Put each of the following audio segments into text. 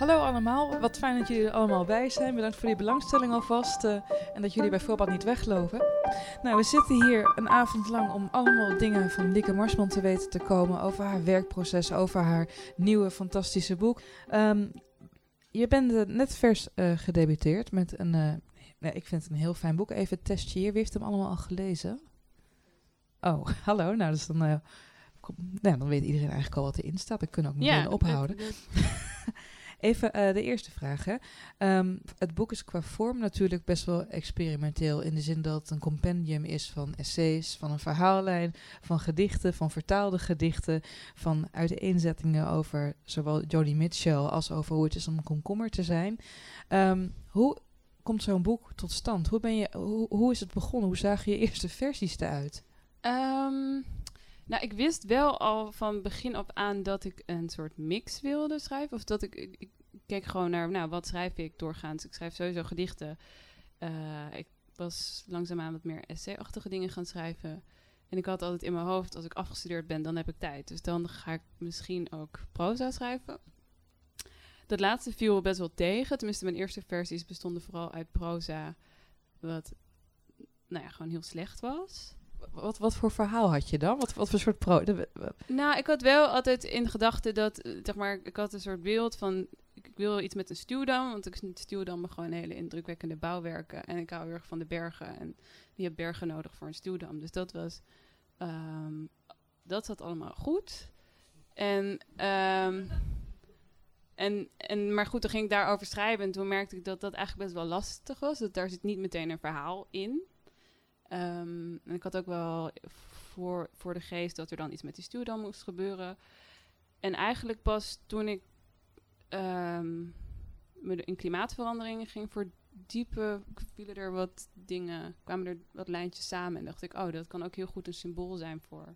Hallo allemaal, wat fijn dat jullie er allemaal bij zijn. Bedankt voor die belangstelling alvast eh, en dat jullie bij voorbaat niet weglopen. Nou, we zitten hier een avond lang om allemaal dingen van Lieke Marsman te weten te komen over haar werkproces, over haar nieuwe fantastische boek. Ehm, je bent eh, net vers eh, gedebuteerd met een, nee, ik vind het een heel fijn boek. Even het testje hier, wie heeft hem allemaal al gelezen? Oh, hallo, nou dus dan... kom- nou, dan weet iedereen eigenlijk al wat erin staat. Dan kunnen we ook meteen ophouden. Even eh, de eerste vraag. Hè. Ehm, het boek is qua vorm natuurlijk best wel experimenteel. In de zin dat het een compendium is van essays, van een verhaallijn, van gedichten, van vertaalde gedichten, van uiteenzettingen over zowel Joni Mitchell als over hoe het is om een komkommer te zijn. Ehm, hoe komt zo'n boek tot stand? Hoe, ben je, hoe is het begonnen? Hoe zagen je eerste versies eruit? Ehm, nou, ik wist wel al van begin af aan dat ik een soort mix wilde schrijven. Of dat ik, ik, keek gewoon naar, nou, wat schrijf ik doorgaans? Ik schrijf sowieso gedichten. Eh, ik was langzaamaan wat meer essay-achtige dingen gaan schrijven. En ik had altijd in mijn hoofd, als ik afgestudeerd ben, dan heb ik tijd. Dus dan ga ik misschien ook proza schrijven. Dat laatste viel best wel tegen. Tenminste, mijn eerste versies bestonden vooral uit proza. Wat, nou ja, gewoon heel slecht was. Wat, wat voor verhaal had je dan? Wat, wat voor soort pro... Nou, ik had wel altijd in gedachten dat, eh, zeg maar, ik had een soort beeld van, ik wil iets met een stuwdam, want ik stuwdammen gewoon hele indrukwekkende bouwwerken. En ik hou heel erg van de bergen en die hebben bergen nodig voor een stuwdam. Dus dat was, ehm, dat zat allemaal goed. En, ehm, en, en, maar goed, toen ging ik daarover schrijven en toen merkte ik dat dat eigenlijk best wel lastig was. Dat daar zit niet meteen een verhaal in. Ehm, en ik had ook wel voor, voor de geest dat er dan iets met die stuwdam moest gebeuren. En eigenlijk pas toen ik ehm, me in klimaatverandering ging verdiepen, vielen er wat dingen, kwamen er wat lijntjes samen. En dacht ik, oh, dat kan ook heel goed een symbool zijn voor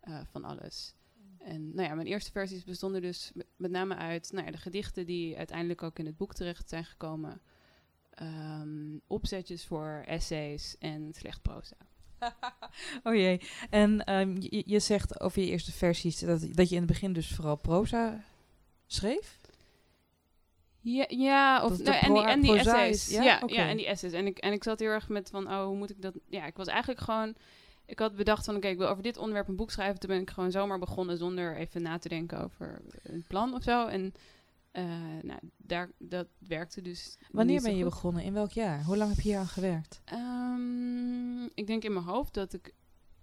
eh, van alles. En nou ja, mijn eerste versies bestonden dus met, met name uit nou ja, de gedichten die uiteindelijk ook in het boek terecht zijn gekomen. Ehm, opzetjes voor essays en slecht proza. Oh jee. En ehm, je, je zegt over je eerste versies dat, dat je in het begin dus vooral proza schreef? Ja, ja of, nou, en, die, en die essays. Ja, ja? ja, en die essays. En ik, en ik zat heel erg met van, oh, hoe moet ik dat... Ja, ik was eigenlijk gewoon... Ik had bedacht van, oké, ik wil over dit onderwerp een boek schrijven. Toen ben ik gewoon zomaar begonnen zonder even na te denken over een plan of zo. En eh, nou, daar, dat werkte dus Wanneer ben je goed. begonnen? In welk jaar? Hoe lang heb je hier aan gewerkt? Ehm, ik denk in mijn hoofd dat ik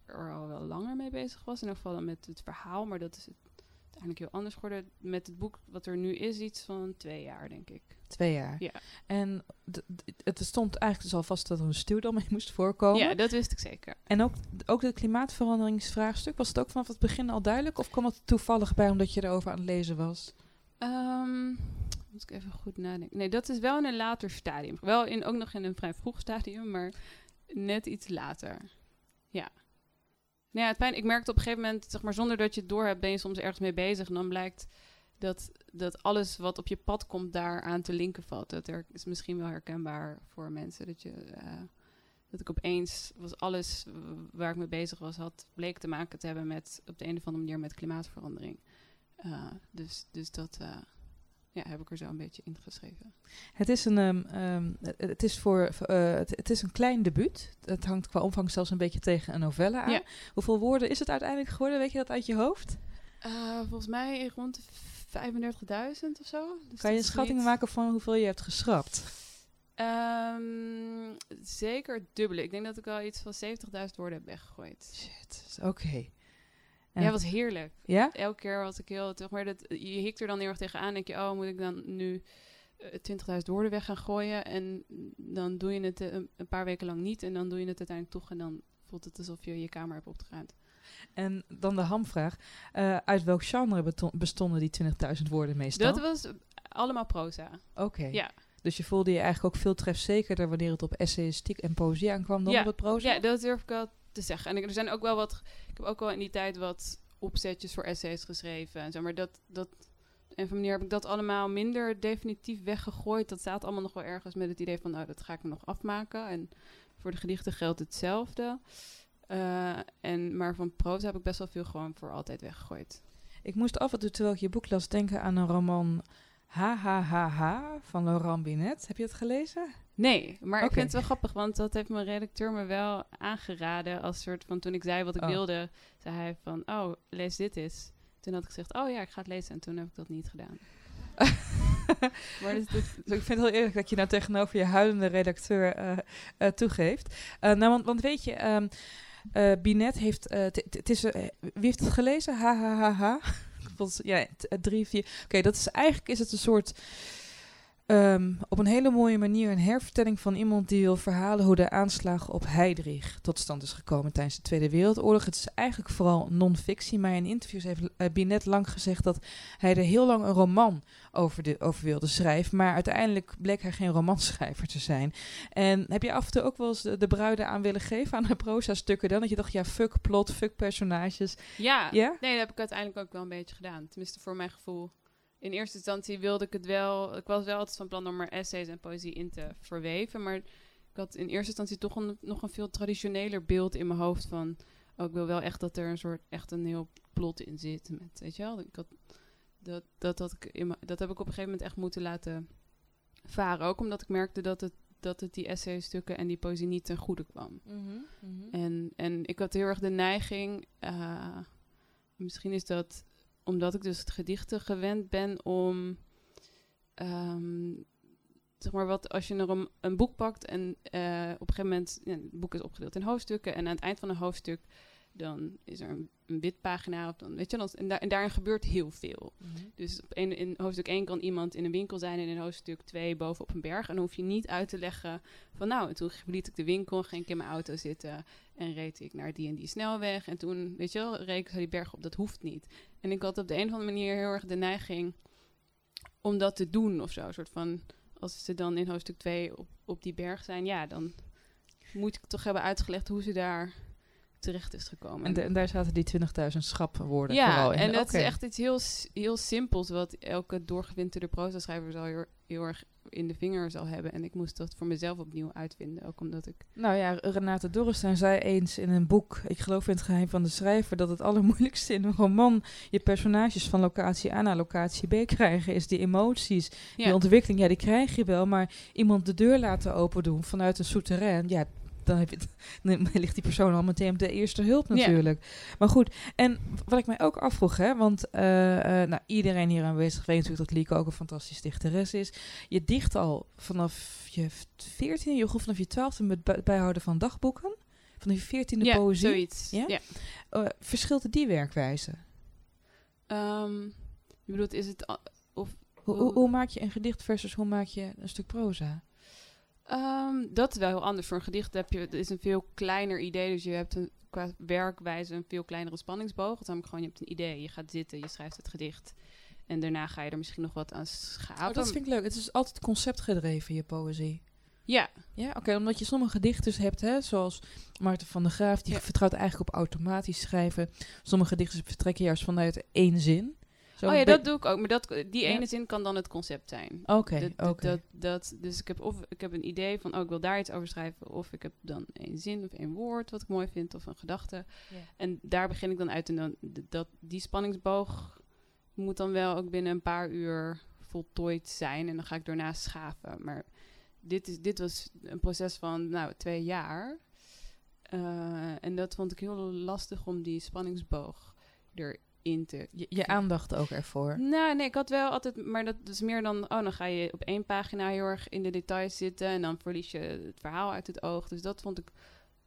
er al wel langer mee bezig was. In ieder geval met het verhaal, maar dat is het uiteindelijk heel anders geworden. Met het boek wat er nu is, iets van twee jaar, denk ik. Twee jaar. Ja. En het stond eigenlijk dus al vast dat er een stuwdam mee moest voorkomen. Ja, dat wist ik zeker. En ook, ook het klimaatveranderingsvraagstuk, was het ook vanaf het begin al duidelijk? Of kwam het toevallig bij omdat je erover aan het lezen was? Ehm, moet ik even goed nadenken. Nee, dat is wel in een later stadium. Wel in, ook nog in een vrij vroeg stadium, maar net iets later. Ja. Nou ja, het pijn, ik merkte op een gegeven moment, zeg maar, zonder dat je het door hebt, ben je soms ergens mee bezig. En dan blijkt dat, dat alles wat op je pad komt daar aan te linken valt. Dat er is misschien wel herkenbaar voor mensen. Dat je eh, dat ik opeens was alles waar ik mee bezig was, had bleek te maken te hebben met op de een of andere manier met klimaatverandering. Uh, dus, dus dat uh, ja, heb ik er zo een beetje ingeschreven. Het is een, um, um, het, is voor, uh, het, het, is een klein debuut. Het hangt qua omvang zelfs een beetje tegen een novelle aan. Ja. Hoeveel woorden is het uiteindelijk geworden? Weet je dat uit je hoofd? Volgens mij rond de 35.000 of zo. Dus kan je een schatting niet... maken van hoeveel je hebt geschrapt? Um, zeker dubbele. Ik denk dat ik al iets van 70.000 woorden heb weggegooid. Shit, oké. Okay. Ja, ja, was heerlijk. Ja? Elke keer was ik heel, zeg maar, dat, je hikt er dan heel erg tegenaan. denk je, oh, moet ik dan nu uh, 20.000 woorden weg gaan gooien? En dan doe je het uh, een paar weken lang niet. En dan doe je het uiteindelijk toch. En dan voelt het alsof je je kamer hebt opgeruimd. En dan de hamvraag. Uh, uit welk genre bestonden die 20.000 woorden meestal? Dat was allemaal proza. Oké. Okay. Ja. Dus je voelde je eigenlijk ook veel trefzekerder wanneer het op essayistiek en poëzie aankwam dan ja. op het proza? Ja, dat durf ik wel te zeggen. En er zijn ook wel wat... Ik heb ook wel in die tijd wat opzetjes voor essays geschreven. En zo, maar dat... dat een of manier heb ik dat allemaal minder definitief weggegooid. Dat staat allemaal nog wel ergens met het idee van... nou, dat ga ik nog afmaken. En voor de gedichten geldt hetzelfde. Uh, en, maar van proza heb ik best wel veel gewoon voor altijd weggegooid. Ik moest af en toe, terwijl ik je boek las, denken aan een roman HHHH van Laurent Binet. Heb je het gelezen? Nee, maar ik vind het wel grappig, want dat heeft mijn redacteur me wel aangeraden. Als soort van toen ik zei wat ik Oh. wilde, zei hij van, oh, lees dit eens. Toen had ik gezegd, oh ja, ik ga het lezen. En toen heb ik dat niet gedaan. maar dit, dit- ik vind het heel eerlijk dat je nou tegenover je huilende redacteur eh, eh, toegeeft. Eh, nou, want, want weet je, eh, Binet heeft... het is, wie heeft het gelezen? Volgens- ja, t- eh, drie, vier... Oké, dat is eigenlijk is het een soort... ehm, op een hele mooie manier een hervertelling van iemand die wil verhalen hoe de aanslag op Heydrich tot stand is gekomen tijdens de Tweede Wereldoorlog. Het is eigenlijk vooral non-fictie, maar in interviews heeft eh, Binet lang gezegd dat hij er heel lang een roman over, de, over wilde schrijven. Maar uiteindelijk bleek hij geen romanschrijver te zijn. En heb je af en toe ook wel eens de, de bruiden aan willen geven aan de proza-stukken dan? Dat je dacht, ja, fuck plot, fuck personages. Ja, Ja? nee, dat heb ik uiteindelijk ook wel een beetje gedaan. Tenminste, voor mijn gevoel. In eerste instantie wilde ik het wel... Ik was wel altijd van plan om er essays en poëzie in te verweven. Maar ik had in eerste instantie toch een, nog een veel traditioneler beeld in mijn hoofd van... Oh, ik wil wel echt dat er een soort... Echt een heel plot in zit. Met, weet je wel? Ik had, dat, dat, dat, ik in dat heb ik op een gegeven moment echt moeten laten varen. Ook omdat ik merkte dat het, dat het die essaystukken en die poëzie niet ten goede kwam. En, en ik had heel erg de neiging, eh, misschien is dat omdat ik dus het gedichten gewend ben om, ehm, zeg maar wat, als je een, een boek pakt en eh, op een gegeven moment, ja, het boek is opgedeeld in hoofdstukken en aan het eind van een hoofdstuk dan is er een, een wit pagina of dan, weet je, dan, en, daar, en daarin gebeurt heel veel. Dus op een, in hoofdstuk 1 kan iemand in een winkel zijn en in hoofdstuk 2 boven op een berg. En dan hoef je niet uit te leggen van nou, en toen liet ik de winkel, ging ik in mijn auto zitten en reed ik naar die en die snelweg. En toen, weet je wel, reed ik die berg op. Dat hoeft niet. En ik had op de een of andere manier heel erg de neiging om dat te doen of zo. Een soort van, als ze dan in hoofdstuk 2 op, op die berg zijn, ja, dan moet ik toch hebben uitgelegd hoe ze daar terecht is gekomen. En, de- en daar zaten die 20.000 schapwoorden Ja, vooral in. en dat is echt iets heel, heel simpels wat elke doorgewinterde proza-schrijver zal heel, heel erg in de vinger zal hebben. En ik moest dat voor mezelf opnieuw uitvinden, ook omdat ik... Nou ja, Renate Dorrestein zei eens in een boek, ik geloof in het geheim van de schrijver, dat het allermoeilijkste in een roman je personages van locatie A naar locatie B krijgen, is die emoties, die ontwikkeling, ja, die krijg je wel, maar iemand de deur laten open doen vanuit een souterrain, ja, dan, heb je het, dan ligt die persoon al meteen op de eerste hulp Ja. natuurlijk. Maar goed, en wat ik mij ook afvroeg, hè, want eh, eh, nou, iedereen hier aanwezig weet natuurlijk dat Lieke ook een fantastische dichteres is. Je dicht al vanaf je 14, je vanaf je 12 met bijhouden van dagboeken, van die 14e ja poëzie. zoiets. Ja? Ja. Eh, verschilt die werkwijze? Ehm, je bedoelt, is het... Hoe, Hoe- hoe, hoe maak je een gedicht versus hoe maak je een stuk proza? Ehm, dat is wel heel anders. Voor een gedicht heb je, het is een veel kleiner idee. Dus je hebt een, qua werkwijze een veel kleinere spanningsboog. Het is namelijk gewoon, je hebt een idee. Je gaat zitten, je schrijft het gedicht. En daarna ga je er misschien nog wat aan schapen. Oh, dat vind ik leuk. Het is altijd conceptgedreven, je poëzie. Ja, Ja, oké, omdat je sommige dichters hebt, hè, zoals Maarten van der Graaf, die Ja. vertrouwt eigenlijk op automatisch schrijven. Sommige dichters vertrekken juist vanuit één zin. Zo oh ja, dat doe ik ook. Maar dat, die Ja. ene zin kan dan het concept zijn. Oké, dat- oké. dat, dat, dus ik heb of ik heb een idee van, oh, ik wil daar iets over schrijven. Of ik heb dan één zin of één woord wat ik mooi vind. Of een gedachte. En daar begin ik dan uit. En dan, dat, die spanningsboog moet dan wel ook binnen een paar uur voltooid zijn. En dan ga ik daarna schaven. Maar dit, is, dit was een proces van, nou, twee jaar. Eh, en dat vond ik heel lastig om die spanningsboog erin te Je, je aandacht ook ervoor. nou, nee, ik had wel altijd, maar dat is meer dan, oh, dan ga je op één pagina heel erg in de details zitten en dan verlies je het verhaal uit het oog. Dus dat vond ik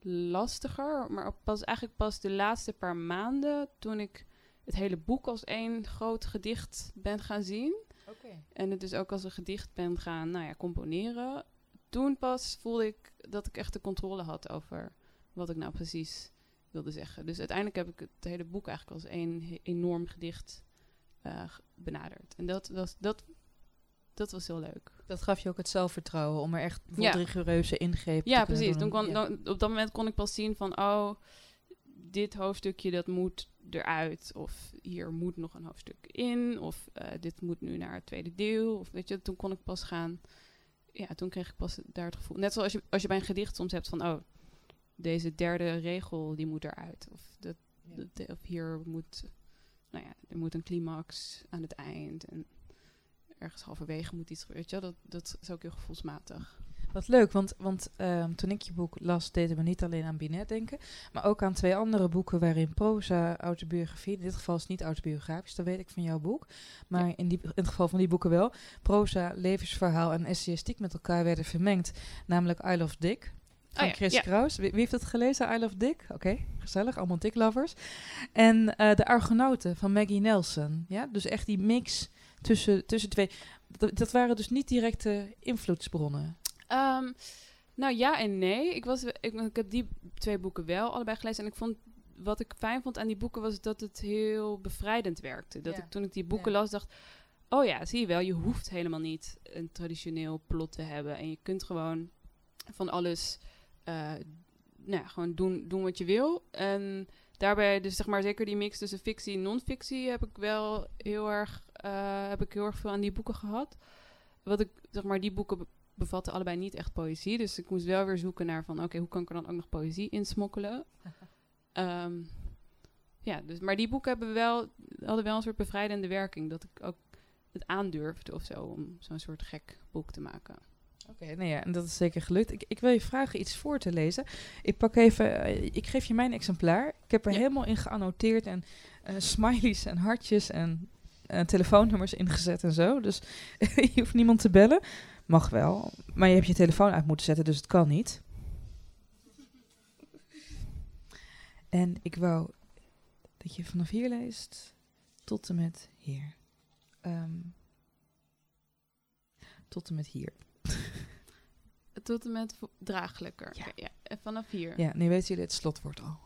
lastiger, maar pas eigenlijk pas de laatste paar maanden toen ik het hele boek als één groot gedicht ben gaan zien en het dus ook als een gedicht ben gaan, nou ja, componeren. Toen pas voelde ik dat ik echt de controle had over wat ik nou precies wilde zeggen. Dus uiteindelijk heb ik het hele boek eigenlijk als één enorm gedicht eh, benaderd. En dat was, dat, dat was heel leuk. Dat gaf je ook het zelfvertrouwen om er echt Ja. rigoureuze ingrepen Ja, te precies. doen. Toen kon, Ja. dan, op dat moment kon ik pas zien van, oh, dit hoofdstukje dat moet eruit. Of hier moet nog een hoofdstuk in. Of eh, dit moet nu naar het tweede deel. Of weet je, toen kon ik pas gaan. Ja, toen kreeg ik pas daar het gevoel. Net zoals je, als je bij een gedicht soms hebt van, oh, deze derde regel die moet eruit. Of, dat, Ja. dat- of hier moet, nou ja, er moet een climax aan het eind. En ergens halverwege moet iets gebeuren. Dat, dat is ook heel gevoelsmatig. Wat leuk, want, want ehm, toen ik je boek las, deed het me niet alleen aan Binet denken, maar ook aan twee andere boeken waarin proza, autobiografie, in dit geval is het niet autobiografisch, dat weet ik van jouw boek, maar in, die, in het geval van die boeken wel, proza, levensverhaal en essayistiek met elkaar werden vermengd, namelijk I Love Dick. Van Oh ja, Chris ja. Kraus. Wie, wie heeft dat gelezen? I Love Dick? Oké, gezellig. Allemaal Dick-lovers. En eh, De Argonauten van Maggie Nelson. Ja, dus echt die mix tussen, tussen twee. Dat, dat waren dus niet directe invloedsbronnen. Ehm, nou ja en nee. Ik, was, ik, ik heb die twee boeken wel allebei gelezen. En ik vond, wat ik fijn vond aan die boeken was dat het heel bevrijdend werkte. Dat Ja. ik toen ik die boeken Ja. las dacht... Oh ja, zie je wel, je hoeft helemaal niet een traditioneel plot te hebben. En je kunt gewoon van alles... eh, nou ja, gewoon doen, doen wat je wil. En daarbij, dus zeg maar zeker die mix tussen fictie en non-fictie... heb ik wel heel erg, eh, heb ik heel erg veel aan die boeken gehad. Wat ik, zeg maar, die boeken be- bevatten allebei niet echt poëzie. Dus ik moest wel weer zoeken naar van... oké, hoe kan ik er dan ook nog poëzie in smokkelen? Ehm, ja, dus, maar die boeken hebben wel, hadden wel een soort bevrijdende werking. Dat ik ook het aandurfde of zo om zo'n soort gek boek te maken. Oké, nou ja, en dat is zeker gelukt. Ik, ik wil je vragen iets voor te lezen. Ik pak even, eh, ik geef je mijn exemplaar. Ik heb er Ja. helemaal in geannoteerd en eh, smileys en hartjes en eh, telefoonnummers ingezet en zo. Dus je hoeft niemand te bellen. Mag wel, maar je hebt je telefoon uit moeten zetten, dus het kan niet. En ik wou dat je vanaf hier leest tot en met hier. Ehm, tot en met hier. Tot en met draaglijker. Ja. Vanaf hier. Ja, nu weten jullie het slotwoord al.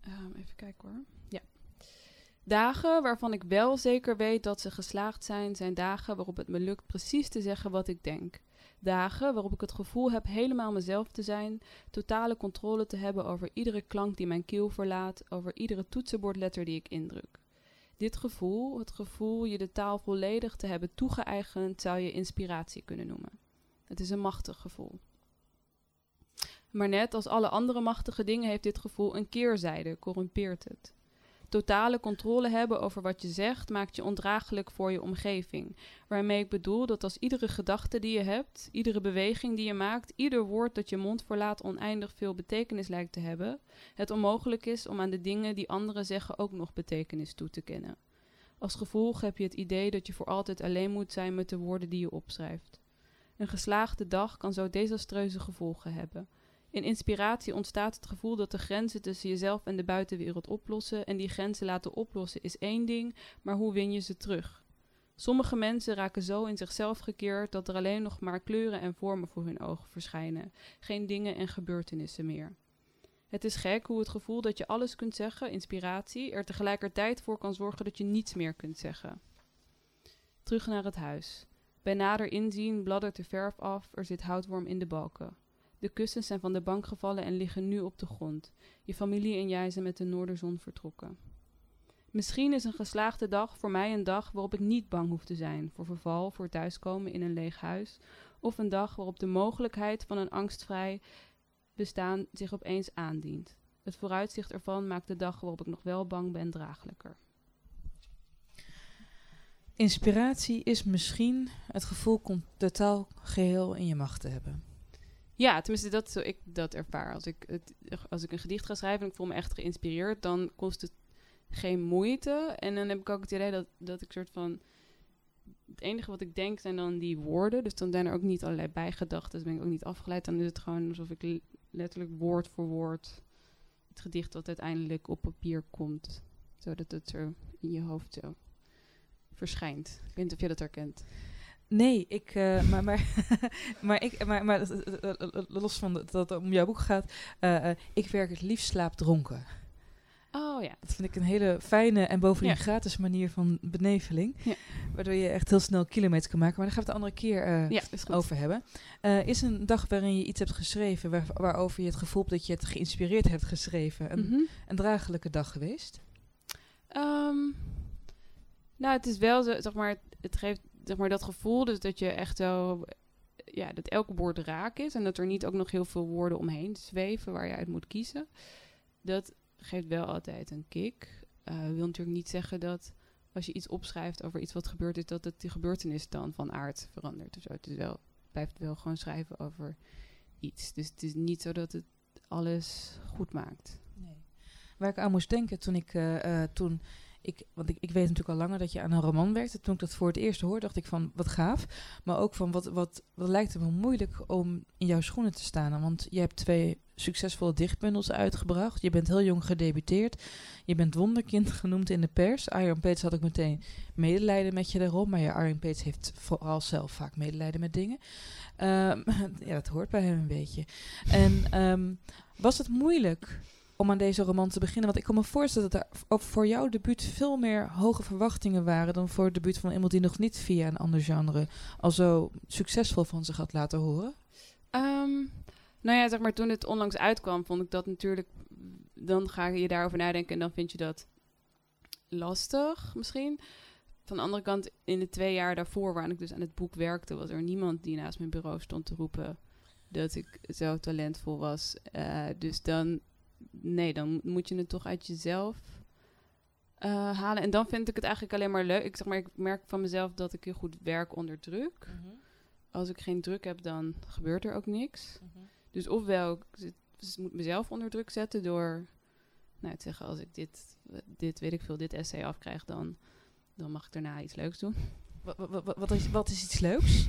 Ehm, even kijken hoor. Ja. Dagen waarvan ik wel zeker weet dat ze geslaagd zijn, zijn dagen waarop het me lukt precies te zeggen wat ik denk. Dagen waarop ik het gevoel heb helemaal mezelf te zijn, totale controle te hebben over iedere klank die mijn keel verlaat, over iedere toetsenbordletter die ik indruk. Dit gevoel, het gevoel je de taal volledig te hebben toegeëigend, zou je inspiratie kunnen noemen. Het is een machtig gevoel. Maar net als alle andere machtige dingen heeft dit gevoel een keerzijde, corrumpeert het. Totale controle hebben over wat je zegt maakt je ondraaglijk voor je omgeving. Waarmee ik bedoel dat als iedere gedachte die je hebt, iedere beweging die je maakt, ieder woord dat je mond verlaat oneindig veel betekenis lijkt te hebben, het onmogelijk is om aan de dingen die anderen zeggen ook nog betekenis toe te kennen. Als gevolg heb je het idee dat je voor altijd alleen moet zijn met de woorden die je opschrijft. Een geslaagde dag kan zo desastreuze gevolgen hebben. In inspiratie ontstaat het gevoel dat de grenzen tussen jezelf en de buitenwereld oplossen. En die grenzen laten oplossen is één ding, maar hoe win je ze terug? Sommige mensen raken zo in zichzelf gekeerd dat er alleen nog maar kleuren en vormen voor hun ogen verschijnen, geen dingen en gebeurtenissen meer. Het is gek hoe het gevoel dat je alles kunt zeggen, inspiratie, er tegelijkertijd voor kan zorgen dat je niets meer kunt zeggen. Terug naar het huis. Bij nader inzien bladdert de verf af, er zit houtworm in de balken. De kussens zijn van de bank gevallen en liggen nu op de grond. Je familie en jij zijn met de noorderzon vertrokken. Misschien is een geslaagde dag voor mij een dag waarop ik niet bang hoef te zijn voor verval, voor thuiskomen in een leeg huis, of een dag waarop de mogelijkheid van een angstvrij bestaan zich opeens aandient. Het vooruitzicht ervan maakt de dag waarop ik nog wel bang ben draaglijker. Inspiratie is misschien het gevoel om totaal geheel in je macht te hebben. Ja, tenminste, dat zo ik dat ervaar. Als ik, het, als ik een gedicht ga schrijven en ik voel me echt geïnspireerd, dan kost het geen moeite. En dan heb ik ook het idee dat, dat ik soort van. Het enige wat ik denk zijn dan die woorden. Dus dan zijn er ook niet allerlei bijgedachten. Dus ben ik ook niet afgeleid. Dan is het gewoon alsof ik le- letterlijk woord voor woord het gedicht wat uiteindelijk op papier komt. Zodat het zo in je hoofd zo verschijnt. Ik weet niet of je dat herkent. Nee, ik, eh, maar, maar, maar, ik, maar, maar eh, eh, los van dat dat het om jouw boek gaat, ik werk het liefst slaapdronken. Oh ja. Dat vind ik een hele fijne en bovendien Ja. gratis manier van beneveling. Ja. Waardoor je echt heel snel kilometers kan maken. Maar daar gaan we het de andere keer eh, Ja, over hebben. Is een dag waarin je iets hebt geschreven, waar, waarover je het gevoel hebt dat je het geïnspireerd hebt geschreven, een, Mhm. een draaglijke dag geweest? Ehm, nou, het is wel zo, zeg maar, het geeft zeg maar dat gevoel dus dat je echt zo, ja, dat elk woord raak is en dat er niet ook nog heel veel woorden omheen zweven waar je uit moet kiezen. Dat geeft wel altijd een kick. Eh wil natuurlijk niet zeggen dat als je iets opschrijft over iets wat gebeurd is, dat het die gebeurtenis dan van aard verandert. of zo. Het is wel, blijft wel gewoon schrijven over iets. Dus het is niet zo dat het alles goed maakt. Nee. Waar ik aan moest denken toen ik, eh, eh, toen ik, want ik, ik weet natuurlijk al langer dat je aan een roman werkte. Toen ik dat voor het eerst hoorde, dacht ik van wat gaaf. Maar ook van wat, wat, wat lijkt het me moeilijk om in jouw schoenen te staan. Want je hebt twee succesvolle dichtbundels uitgebracht. Je bent heel jong gedebuteerd. Je bent wonderkind genoemd in de pers. Iron Pates had ik meteen medelijden met je daarom. Maar ja, Iron Pates heeft vooral zelf vaak medelijden met dingen. Ehm, ja, dat hoort bij hem een beetje. En ehm, was het moeilijk om aan deze roman te beginnen? Want ik kan me voorstellen dat er voor jouw debuut veel meer hoge verwachtingen waren dan voor het debuut van iemand die nog niet via een ander genre al zo succesvol van zich had laten horen. Ehm, nou ja, zeg maar, toen het onlangs uitkwam, vond ik dat natuurlijk. Dan ga je daarover nadenken en dan vind je dat lastig misschien. Van de andere kant, in de twee jaar daarvoor, waarin ik dus aan het boek werkte, was er niemand die naast mijn bureau stond te roepen dat ik zo talentvol was. Uh, dus dan, nee, dan moet je het toch uit jezelf uh, halen. En dan vind ik het eigenlijk alleen maar leuk. Ik zeg maar, ik merk van mezelf dat ik heel goed werk onder druk. Mm -hmm. Als ik geen druk heb, dan gebeurt er ook niks. Mm -hmm. Dus ofwel, ik dus moet mezelf onder druk zetten door nou, te zeggen, als ik dit, dit, weet ik veel, dit essay afkrijg, dan, dan mag ik daarna iets leuks doen. Wat, wat, wat, is, wat is iets leuks?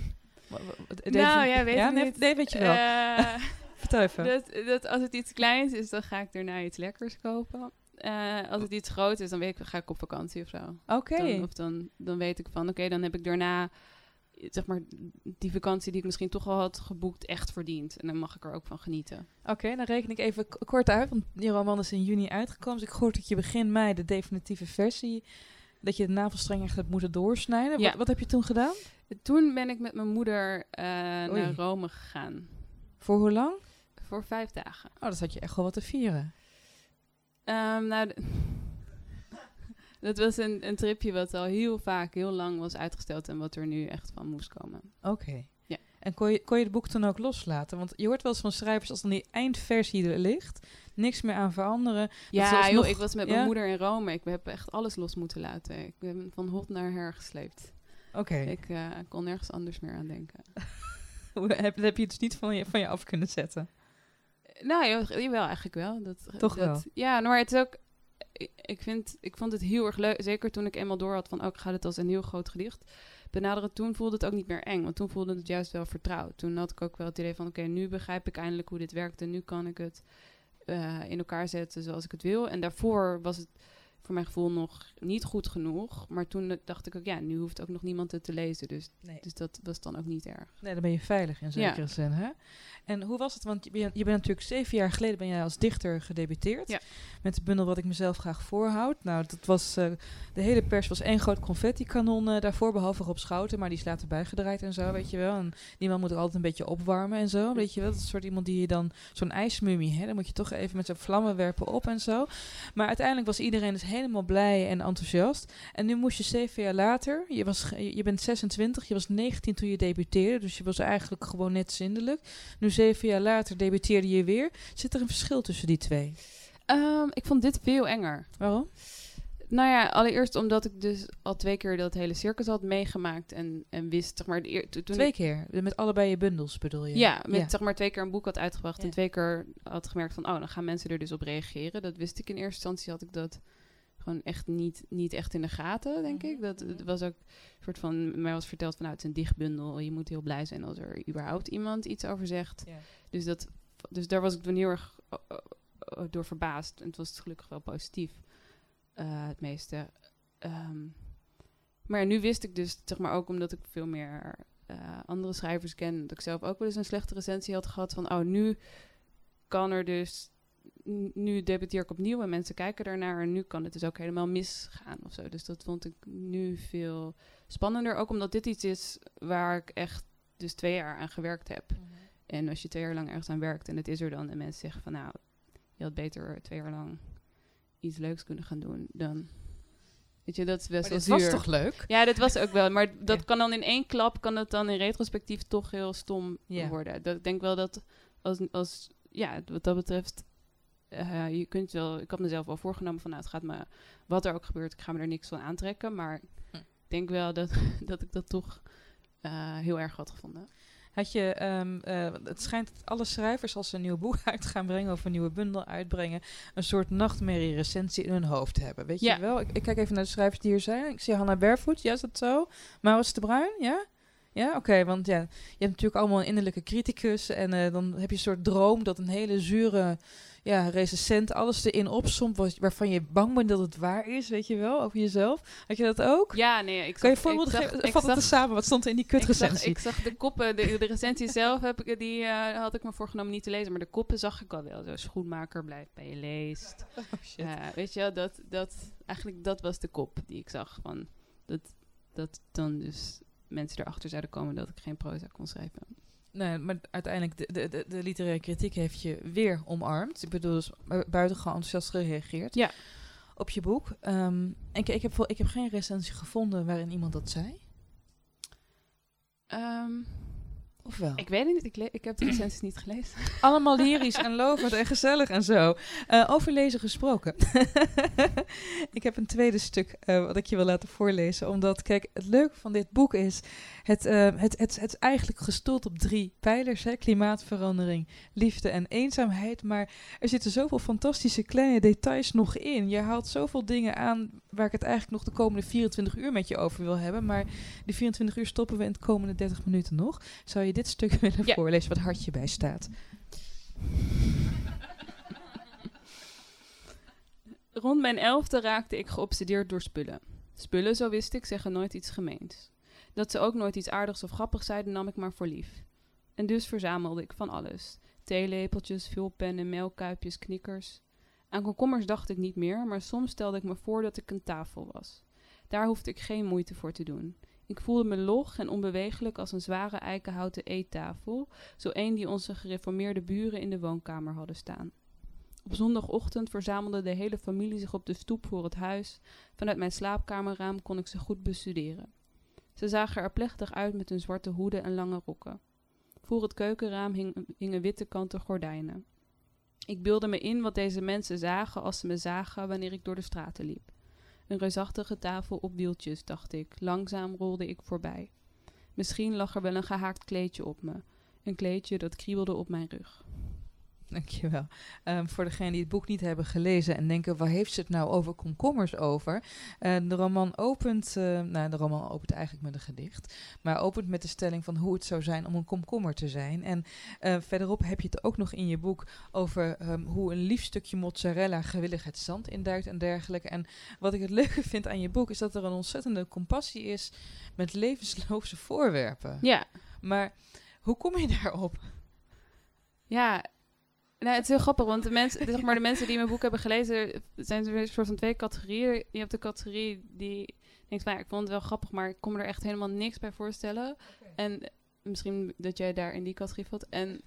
nou ja, weet ja, niet. nee, weet je wel. Uh, Vertel even. Dat, dat als het iets kleins is, dan ga ik daarna iets lekkers kopen. Uh, als het iets groot is, dan weet ik, ga ik op vakantie of zo. Oké. Dan, of dan, dan weet ik van, oké, dan heb ik daarna zeg maar, die vakantie die ik misschien toch al had geboekt, echt verdiend. En dan mag ik er ook van genieten. Oké, dan reken ik even kort uit, want die roman is in juni uitgekomen. Dus ik hoor dat je begin mei de definitieve versie, dat je de navelstreng echt hebt moeten doorsnijden. Ja. Wat, wat heb je toen gedaan? Toen ben ik met mijn moeder uh, naar Rome gegaan. Voor hoe lang? Voor vijf dagen. Oh, dat had je echt wel wat te vieren. Um, nou, dat was een, een tripje wat al heel vaak, heel lang was uitgesteld en wat er nu echt van moest komen. Oké. Okay. Ja. En kon je, kon je het boek dan ook loslaten? Want je hoort wel eens van schrijvers als dan die eindversie er ligt, niks meer aan veranderen. Ja, joh, ik was met mijn moeder in Rome. Ik heb echt alles los moeten laten. Ik ben van hot naar her gesleept. Oké. Okay. Ik uh, kon nergens anders meer aan denken. heb, heb je het dus niet van je, van je af kunnen zetten? Nou, jawel, eigenlijk wel. Dat, Toch dat, wel? Ja, maar het is ook ik, vind, ik vond het heel erg leuk. Zeker toen ik eenmaal door had van, ook oh, gaat het als een heel groot gedicht benaderen. Toen voelde het ook niet meer eng, want toen voelde het juist wel vertrouwd. Toen had ik ook wel het idee van, oké, nu begrijp ik eindelijk hoe dit werkt. En nu kan ik het uh, in elkaar zetten zoals ik het wil. En daarvoor was het voor mijn gevoel nog niet goed genoeg. Maar toen dacht ik ook, ja, nu hoeft ook nog niemand het te lezen. Dus, nee. dus dat was dan ook niet erg. Nee, dan ben je veilig in zekere Ja. zin, hè? En hoe was het? Want je, bent- je bent natuurlijk zeven jaar geleden ben jij als dichter gedebuteerd. Ja. Met de bundel wat ik mezelf graag voorhoud. Nou, dat was, eh, de hele pers was één groot confetti-kanon eh, daarvoor, behalve Rob Schouten. Maar die is later bijgedraaid en zo, weet je wel. En die man moet ook altijd een beetje opwarmen en zo, weet je wel. Dat is soort iemand die je dan, zo'n ijsmummie, hè. Dan moet je toch even met zo'n vlammen werpen op en zo. Maar uiteindelijk was iedereen dus helemaal blij en enthousiast. En nu moest je zeven jaar later, je, was, je bent 26, je was 19 toen je debuteerde. Dus je was eigenlijk gewoon net zindelijk. Nu zeven jaar later debuteerde je weer. Zit er een verschil tussen die twee? Ehm, ik vond dit veel enger. Waarom? Nou ja, allereerst omdat ik dus al twee keer dat hele circus had meegemaakt en, en wist, zeg maar, de toen Twee keer. Met allebei je bundels bedoel je? ja, met zeg maar twee keer een boek had uitgebracht Ja. en twee keer had gemerkt van, oh, dan gaan mensen er dus op reageren. Dat wist ik in eerste instantie, had ik dat gewoon echt niet, niet echt in de gaten, denk Mhm, ik. Dat mhm. het was ook een soort van, mij was verteld van, nou, een dichtbundel, je moet heel blij zijn als er überhaupt iemand iets over zegt. Ja. Dus, dat, dus daar was ik toen heel erg uh, uh, uh, door verbaasd. En het was gelukkig wel positief, eh, het meeste. Ehm, maar nu wist ik dus, zeg maar ook omdat ik veel meer eh, andere schrijvers ken, dat ik zelf ook wel eens een slechte recensie had gehad van, oh, nu kan er dus, nu debuteer ik opnieuw en mensen kijken daarnaar en nu kan het dus ook helemaal misgaan of zo. Dus dat vond ik nu veel spannender, ook omdat dit iets is waar ik echt dus twee jaar aan gewerkt heb. En als je twee jaar lang ergens aan werkt en het is er dan en mensen zeggen van nou, je had beter twee jaar lang iets leuks kunnen gaan doen, dan weet je, dat is best wel dit was zuur. toch leuk? Ja, dat was ook wel, maar dat Ja. kan dan in één klap, kan het dan in retrospectief toch heel stom Ja. worden. Dat, ik denk wel dat als, als ja, wat dat betreft eh, je kunt wel, ik had mezelf wel voorgenomen van nou, het gaat me, wat er ook gebeurt, ik ga me er niks van aantrekken. Maar Hm. ik denk wel dat, dat ik dat toch eh, heel erg had gevonden. Had je, ehm, eh, het schijnt dat alle schrijvers als ze een nieuw boek uit gaan brengen of een nieuwe bundel uitbrengen, een soort nachtmerrie-recensie in hun hoofd hebben. Weet Ja. je wel? Ik, ik kijk even naar de schrijvers die hier zijn. Ik zie Hannah Barefoot, ja, is dat zo? Maurits de Bruin, ja? Ja, oké, want ja, je hebt natuurlijk allemaal een innerlijke criticus en eh, dan heb je een soort droom dat een hele zure ja, recensent alles erin opsomt wat- waarvan je bang bent dat het waar is, weet je wel, over jezelf. Had je dat ook? Ja, nee, ik kan je zag- voorbeelden ik zag- geven? ik Vat het samen, wat stond er in die Ik zag, kutrecensie? ik zag de koppen, de, de recensie zelf heb ik, die eh, had ik me voorgenomen niet te lezen, maar de koppen zag ik al wel. Zo, schoenmaker blijft bij je leest. Oh, shit. Ja, weet je wel, dat, dat, eigenlijk dat was de kop die ik zag. Van, dat, dat dan dus mensen erachter zouden komen dat ik geen proza kon schrijven. Nee, maar uiteindelijk, de, de, de, de literaire kritiek heeft je weer omarmd. Ik bedoel, dus bu- buitengewoon enthousiast gereageerd Ja. op je boek. En ik, ik, heb, ik heb geen recensie gevonden waarin iemand dat zei. Ehm, Of wel? ik weet het niet, ik, le- ik heb de recensies niet gelezen. Allemaal lyrisch en lovend en gezellig en zo. Eh, over lezen gesproken. ik heb een tweede stuk eh, wat ik je wil laten voorlezen. Omdat, kijk, het leuke van dit boek is... Het, eh, het, het, het is eigenlijk gestoeld op drie pijlers. Hè? Klimaatverandering, liefde en eenzaamheid. Maar er zitten zoveel fantastische kleine details nog in. Je haalt zoveel dingen aan waar ik het eigenlijk nog de komende 24 uur met je over wil hebben. Maar die 24 uur stoppen we in de komende 30 minuten nog. Zou je dit stuk willen Ja. voorlezen wat hartje bij staat? Rond mijn elfde raakte ik geobsedeerd door spullen. Spullen, zo wist ik, zeggen nooit iets gemeens. Dat ze ook nooit iets aardigs of grappigs zeiden, nam ik maar voor lief. En dus verzamelde ik van alles. Theelepeltjes, vulpennen, melkkuipjes, knikkers. Aan komkommers dacht ik niet meer, maar soms stelde ik me voor dat ik een tafel was. Daar hoefde ik geen moeite voor te doen. Ik voelde me log en onbewegelijk als een zware eikenhouten eettafel, zo een die onze gereformeerde buren in de woonkamer hadden staan. Op zondagochtend verzamelde de hele familie zich op de stoep voor het huis. Vanuit mijn slaapkamerraam kon ik ze goed bestuderen. Ze zagen er plechtig uit met hun zwarte hoeden en lange rokken. Voor het keukenraam hing- hingen witte kanten gordijnen. Ik beelde me in wat deze mensen zagen als ze me zagen wanneer ik door de straten liep. Een reusachtige tafel op wieltjes, dacht ik. Langzaam rolde ik voorbij. Misschien lag er wel een gehaakt kleedje op me. Een kleedje dat kriebelde op mijn rug. Dankjewel. Um, voor degenen die het boek niet hebben gelezen en denken, waar heeft ze het nou over komkommers over? Uh, de roman opent, uh, nou de roman opent eigenlijk met een gedicht, maar opent met de stelling van hoe het zou zijn om een komkommer te zijn. En uh, verderop heb je het ook nog in je boek over um, hoe een lief stukje mozzarella gewillig het zand induikt en dergelijke. En wat ik het leuke vind aan je boek is dat er een ontzettende compassie is met levensloze voorwerpen. Ja. Maar hoe kom je daarop? Ja, nou, het is heel grappig, want de mensen, zeg maar, de mensen die mijn boek hebben gelezen, zijn er een soort van twee categorieën. Je hebt de categorie die denkt van, ja, ik vond het wel grappig, maar ik kon me er echt helemaal niks bij voorstellen. Okay. En misschien dat jij daar in die categorie valt. En,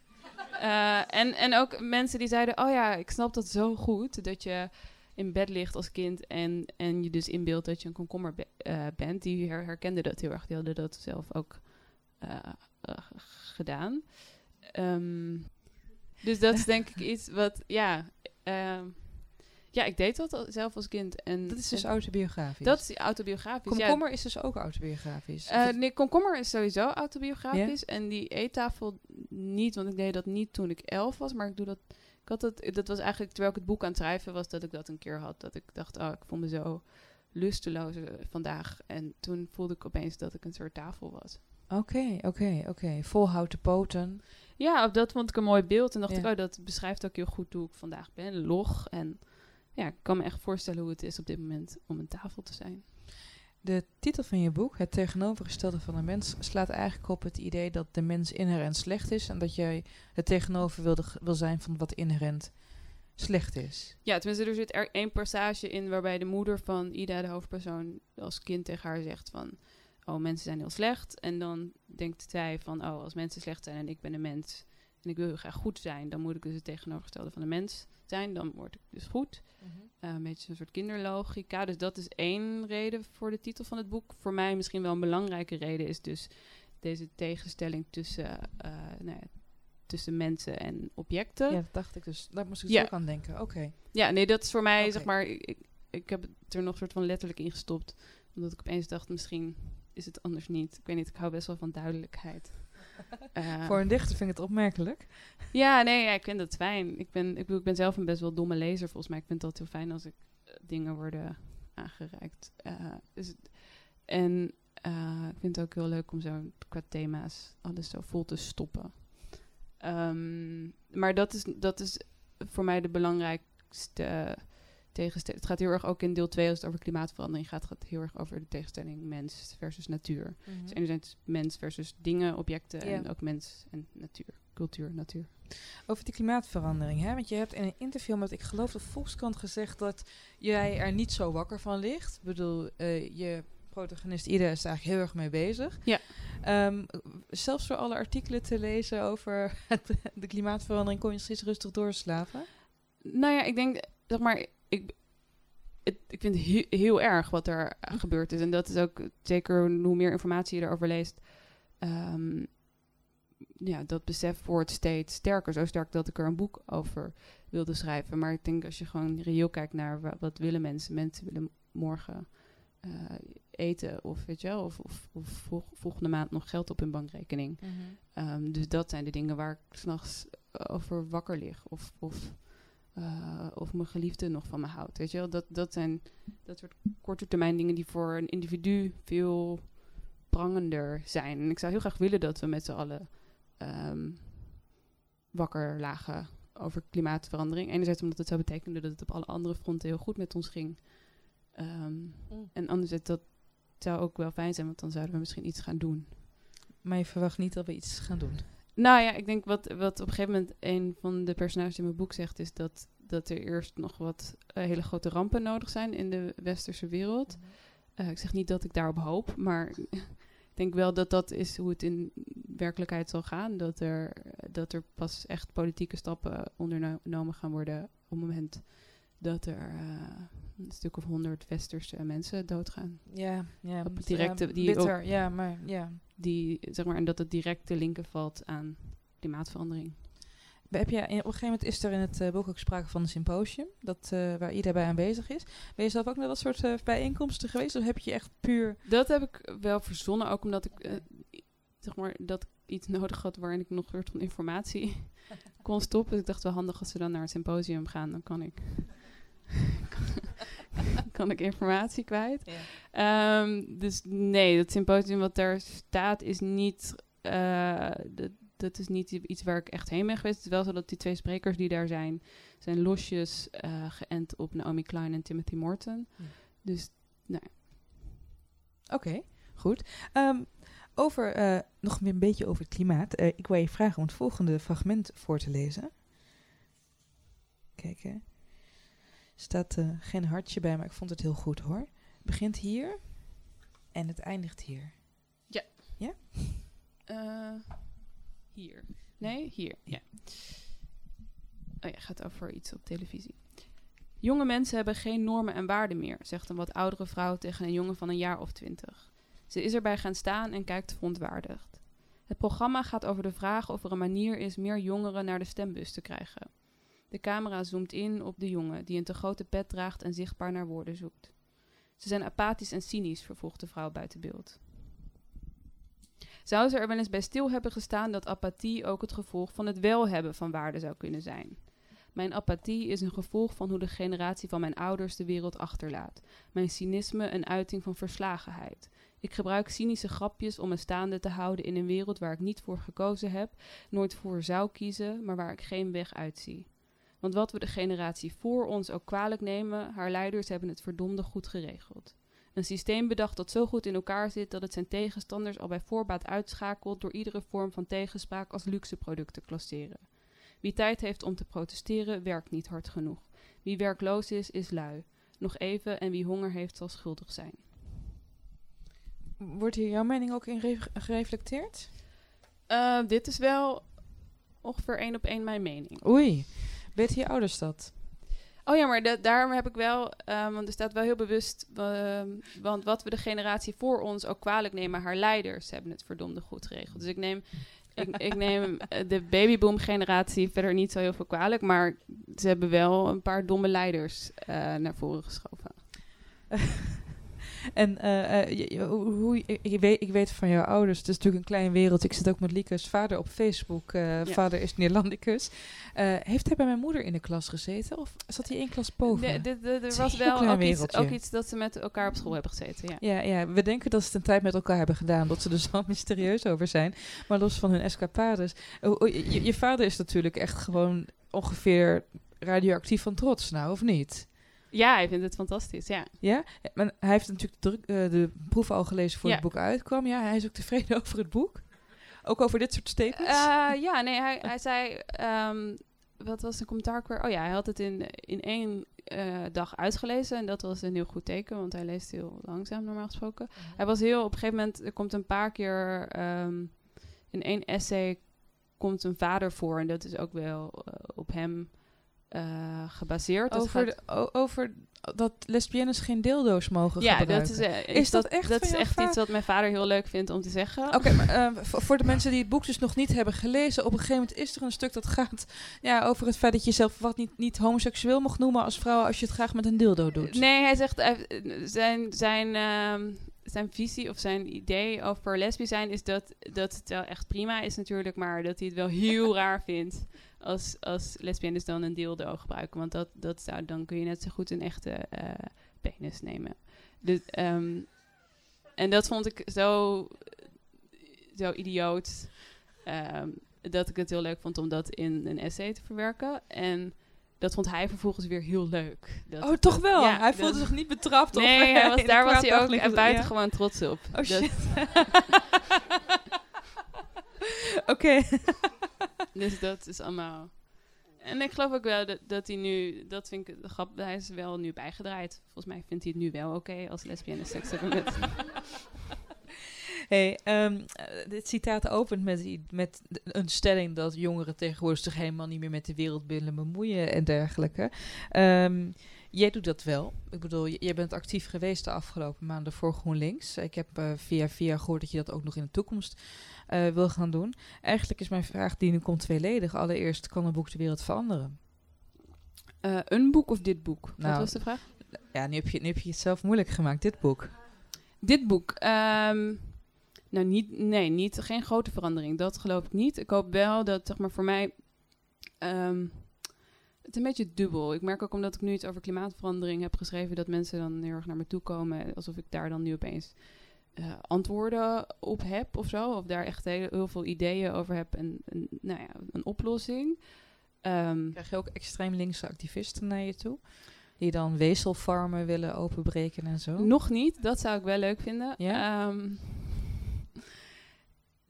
uh, en, en ook mensen die zeiden, oh ja, ik snap dat zo goed, dat je in bed ligt als kind en, en je dus inbeeldt dat je een komkommer be uh, bent. Die her herkenden dat heel erg, die hadden dat zelf ook uh, gedaan. Um, dus dat is denk ik iets wat, ja, uh, ja, ik deed dat al, zelf als kind. En, dat is dus en, autobiografisch? Dat is autobiografisch, Komkommer ja. is dus ook autobiografisch? Uh, nee, komkommer is sowieso autobiografisch. Yeah? En die eettafel niet, want ik deed dat niet toen ik elf was. Maar ik doe dat, ik had dat, dat was eigenlijk terwijl ik het boek aan het schrijven was, dat ik dat een keer had. Dat ik dacht, oh, ik voel me zo lusteloos uh, vandaag. En toen voelde ik opeens dat ik een soort tafel was. Oké, okay, oké, okay, oké. Okay. Vol houten poten. Ja, dat vond ik een mooi beeld. En dacht ja. ik, oh, dat beschrijft ook heel goed hoe ik vandaag ben. Log. En ja, ik kan me echt voorstellen hoe het is op dit moment om een tafel te zijn. De titel van je boek, Het tegenovergestelde van een mens, slaat eigenlijk op het idee dat de mens inherent slecht is. En dat jij het tegenover wilde, wil zijn van wat inherent slecht is. Ja, tenminste, er zit er één passage in waarbij de moeder van Ida, de hoofdpersoon, als kind tegen haar zegt van oh, mensen zijn heel slecht. En dan denkt zij van, oh, als mensen slecht zijn en ik ben een mens en ik wil heel graag goed zijn, dan moet ik dus het tegenovergestelde van een mens zijn. Dan word ik dus goed. Mm -hmm. uh, een beetje een soort kinderlogica. Dus dat is één reden voor de titel van het boek. Voor mij misschien wel een belangrijke reden is dus deze tegenstelling tussen uh, nou ja, tussen mensen en objecten. Ja, Ja, dat dacht ik dus. Daar moest ik Ja. dus ook aan denken. Oké. nee, dat is voor mij, zeg maar, ik, ik, ik heb het er nog soort van letterlijk in gestopt. Omdat ik opeens dacht, misschien is het anders niet. Ik weet niet, ik hou best wel van duidelijkheid. Eh, Voor een dichter vind ik het opmerkelijk. Ja, nee, ja, ik vind dat fijn. Ik ben, ik, bedoel, ik ben zelf een best wel domme lezer, volgens mij. Ik vind het altijd heel fijn als ik eh, dingen worden aangereikt. Dus, het- en ik vind het ook heel leuk om zo qua thema's alles zo vol te stoppen. Ehm, maar dat is, dat is voor mij de belangrijkste tegenstelling. Het gaat heel erg ook in deel 2 als het over klimaatverandering gaat. gaat het heel erg over de tegenstelling mens versus natuur. Dus enerzijds mens versus dingen, objecten Ja. en ook mens en natuur. Cultuur, natuur. Over die klimaatverandering, hè? Want je hebt in een interview met, ik geloof, de Volkskrant gezegd dat jij er niet zo wakker van ligt. Ik bedoel, eh, je protagonist Ida is er eigenlijk heel erg mee bezig. Ja. Ehm, zelfs door alle artikelen te lezen over het, de klimaatverandering kon je steeds rustig doorslapen. Nou ja, ik denk, zeg maar, het, ik vind het he- heel erg wat er eh, gebeurd is. En dat is ook zeker hoe meer informatie je erover leest. ehm, ja, dat besef wordt steeds sterker. Zo sterk dat ik er een boek over wilde schrijven. Maar ik denk als je gewoon reëel kijkt naar wa- wat willen mensen. Mensen willen morgen eh, eten of weet je wel, of, of, of vol- volgende maand nog geld op hun bankrekening. Ehm, dus dat zijn de dingen waar ik s'nachts over wakker lig. Of, of, eh, of mijn geliefde nog van me houdt. Weet je wel? Dat, dat zijn dat soort korte termijn dingen die voor een individu veel prangender zijn. En ik zou heel graag willen dat we met z'n allen ehm, wakker lagen over klimaatverandering. Enerzijds omdat het zou betekenen dat het op alle andere fronten heel goed met ons ging. Ehm, en anderzijds dat zou ook wel fijn zijn, want dan zouden we misschien iets gaan doen. Maar je verwacht niet dat we iets gaan doen. Nou ja, ik denk wat, wat op een gegeven moment een van de personages in mijn boek zegt, is dat, dat er eerst nog wat eh, hele grote rampen nodig zijn in de westerse wereld. Eh, ik zeg niet dat ik daarop hoop, maar ik denk wel dat dat is hoe het in werkelijkheid zal gaan. Dat er, dat er pas echt politieke stappen ondernomen gaan worden op het moment dat er eh, een stuk of honderd westerse mensen doodgaan. Ja, ja. Op directe- die bitter, ja, maar ja. Die, zeg maar, en dat het direct te linken valt aan klimaatverandering. Heb je, op een gegeven moment is er in het eh, boek ook sprake van een symposium, dat, eh, waar iedereen bij aanwezig is. Ben je zelf ook naar dat soort bijeenkomsten geweest? Of heb je echt puur... Dat heb ik wel verzonnen, ook omdat ik zeg maar dat ik iets nodig had waarin ik nog soort van informatie kon stoppen. Dus ik dacht wel handig als we dan naar een symposium gaan, dan kan ik kan ik informatie kwijt. Ehm, dus nee, dat symposium wat daar staat is niet. eh, dat, dat is niet iets waar ik echt heen ben geweest. Het is wel zo dat die twee sprekers die daar zijn, zijn losjes eh, geënt op Naomi Klein en Timothy Morton. Ja. Dus Oké, goed. Ehm, over, eh, nog weer een beetje over het klimaat. Eh, ik wil je vragen om het volgende fragment voor te lezen. Kijk, hè. Er staat eh, geen hartje bij, maar ik vond het heel goed hoor. Het begint hier en het eindigt hier. Eh, hier. Nee, hier. Ja. Oh ja, gaat over iets op televisie. Jonge mensen hebben geen normen en waarden meer, zegt een wat oudere vrouw tegen een jongen van een jaar of twintig. Ze is erbij gaan staan en kijkt verontwaardigd. Het programma gaat over de vraag of er een manier is meer jongeren naar de stembus te krijgen. De camera zoomt in op de jongen die een te grote pet draagt en zichtbaar naar woorden zoekt. Ze zijn apathisch en cynisch, vervolgt de vrouw buiten beeld. Zou ze er wel eens bij stil hebben gestaan dat apathie ook het gevolg van het wel hebben van waarde zou kunnen zijn? Mijn apathie is een gevolg van hoe de generatie van mijn ouders de wereld achterlaat. Mijn cynisme een uiting van verslagenheid. Ik gebruik cynische grapjes om me staande te houden in een wereld waar ik niet voor gekozen heb, nooit voor zou kiezen, maar waar ik geen weg uitzie. Want wat we de generatie voor ons ook kwalijk nemen, haar leiders hebben het verdomde goed geregeld. Een systeem bedacht dat zo goed in elkaar zit dat het zijn tegenstanders al bij voorbaat uitschakelt door iedere vorm van tegenspraak als luxe product te klasseren. Wie tijd heeft om te protesteren, werkt niet hard genoeg. Wie werkloos is, is lui. Nog even en wie honger heeft, zal schuldig zijn. Wordt hier jouw mening ook in re- gereflecteerd? Uh, dit is wel ongeveer één op één mijn mening. Oei, weten je ouders dat? Oh ja, maar da daarom heb ik wel, um, want er staat wel heel bewust, um, want wat we de generatie voor ons ook kwalijk nemen, haar leiders hebben het verdomde goed geregeld. Dus ik neem, ik, ik neem eh, de babyboom-generatie verder niet zo heel veel kwalijk, maar ze hebben wel een paar domme leiders eh, naar voren geschoven. En eh, eh, je- hoe, ik, weet, ik weet van jouw ouders, het is natuurlijk een klein wereld. Ik zit ook met Lieke's vader op Facebook. eh, Vader is Neerlandicus. Eh, heeft hij bij mijn moeder in de klas gezeten? Of zat hij één klas boven? Er was wel ook iets, ook iets dat ze met elkaar op school hebben gezeten. Ja. Ja, ja, we denken dat ze het een tijd met elkaar hebben gedaan, dat ze er zo mysterieus over zijn. Maar los van hun escapades. Je, je vader is natuurlijk echt gewoon ongeveer radioactief van trots, nou, of niet? Ja, hij vindt het fantastisch. Ja. Ja, maar hij heeft natuurlijk de, druk, eh, de proef al gelezen voor Ja. het boek uitkwam. Ja, hij is ook tevreden over het boek. Ook over dit soort statements. Eh, ja, nee, hij, hij zei. ehm, wat was de commentaar weer? Oh ja, hij had het in, in één eh, dag uitgelezen. En dat was een heel goed teken, want hij leest heel langzaam normaal gesproken. Hij was heel. Op een gegeven moment. Er komt een paar keer. ehm, in één essay. komt een vader voor. En dat is ook wel op hem eh, gebaseerd. Dat over, gaat- de, over dat lesbiennes geen dildo's mogen ja, gebruiken. dat is, eh, Is dat echt Dat van is echt vader? iets wat mijn vader heel leuk vindt om te zeggen. Oké, maar eh, voor, de mensen die het boek dus nog niet hebben gelezen, op een gegeven moment is er een stuk dat gaat ja, over het feit dat je jezelf wat niet, niet homoseksueel mag noemen als vrouw als je het graag met een dildo doet. Nee, hij zegt zijn, zijn, ehm, zijn visie of zijn idee over lesbisch zijn is dat, dat het wel echt prima is natuurlijk, maar dat hij het wel heel raar vindt als, als lesbiennes dan een dildo gebruiken. Want dat, dat zou, dan kun je net zo goed een echte eh, penis nemen. Dus, en dat vond ik zo, zo idioot ehm, dat ik het heel leuk vond om dat in een essay te verwerken. En dat vond hij vervolgens weer heel leuk. Dat- oh, toch wel? ja, hij voelde zich niet betrapt. of Nee, hij was, in een daar was hij ook en buiten ja. gewoon trots op. Oh shit. Oké. dus dat is allemaal. En ik geloof ook wel dat, dat hij nu, dat vind ik grappig, hij is wel nu bijgedraaid. Volgens mij vindt hij het nu wel oké als lesbienne seks hebben met. Hey, ehm, eh, dit citaat opent met, met een stelling dat jongeren tegenwoordig zich helemaal niet meer met de wereld willen bemoeien en dergelijke. Ehm, jij doet dat wel. Ik bedoel, jij bent actief geweest de afgelopen maanden voor GroenLinks. Ik heb eh, via via gehoord dat je dat ook nog in de toekomst eh, wil gaan doen. Eigenlijk is mijn vraag die nu komt tweeledig. Allereerst, kan een boek de wereld veranderen? Eh, een boek of dit boek? Wat Nou, was de vraag? Ja, nu heb je, nu heb je het zelf moeilijk gemaakt, dit boek. Dit boek. ehm, nou, niet, nee, niet, geen grote verandering. Dat geloof ik niet. Ik hoop wel dat, zeg maar, voor mij. ehm, het is een beetje dubbel. Ik merk ook omdat ik nu iets over klimaatverandering heb geschreven, dat mensen dan heel erg naar me toe komen. Alsof ik daar dan nu opeens eh, antwoorden op heb of zo. Of daar echt heel, heel veel ideeën over heb en, en nou ja, een oplossing. Ehm, Krijg je ook extreem linkse activisten naar je toe? Die dan wezelfarmen willen openbreken en zo? Nog niet, dat zou ik wel leuk vinden. Ja? Ehm,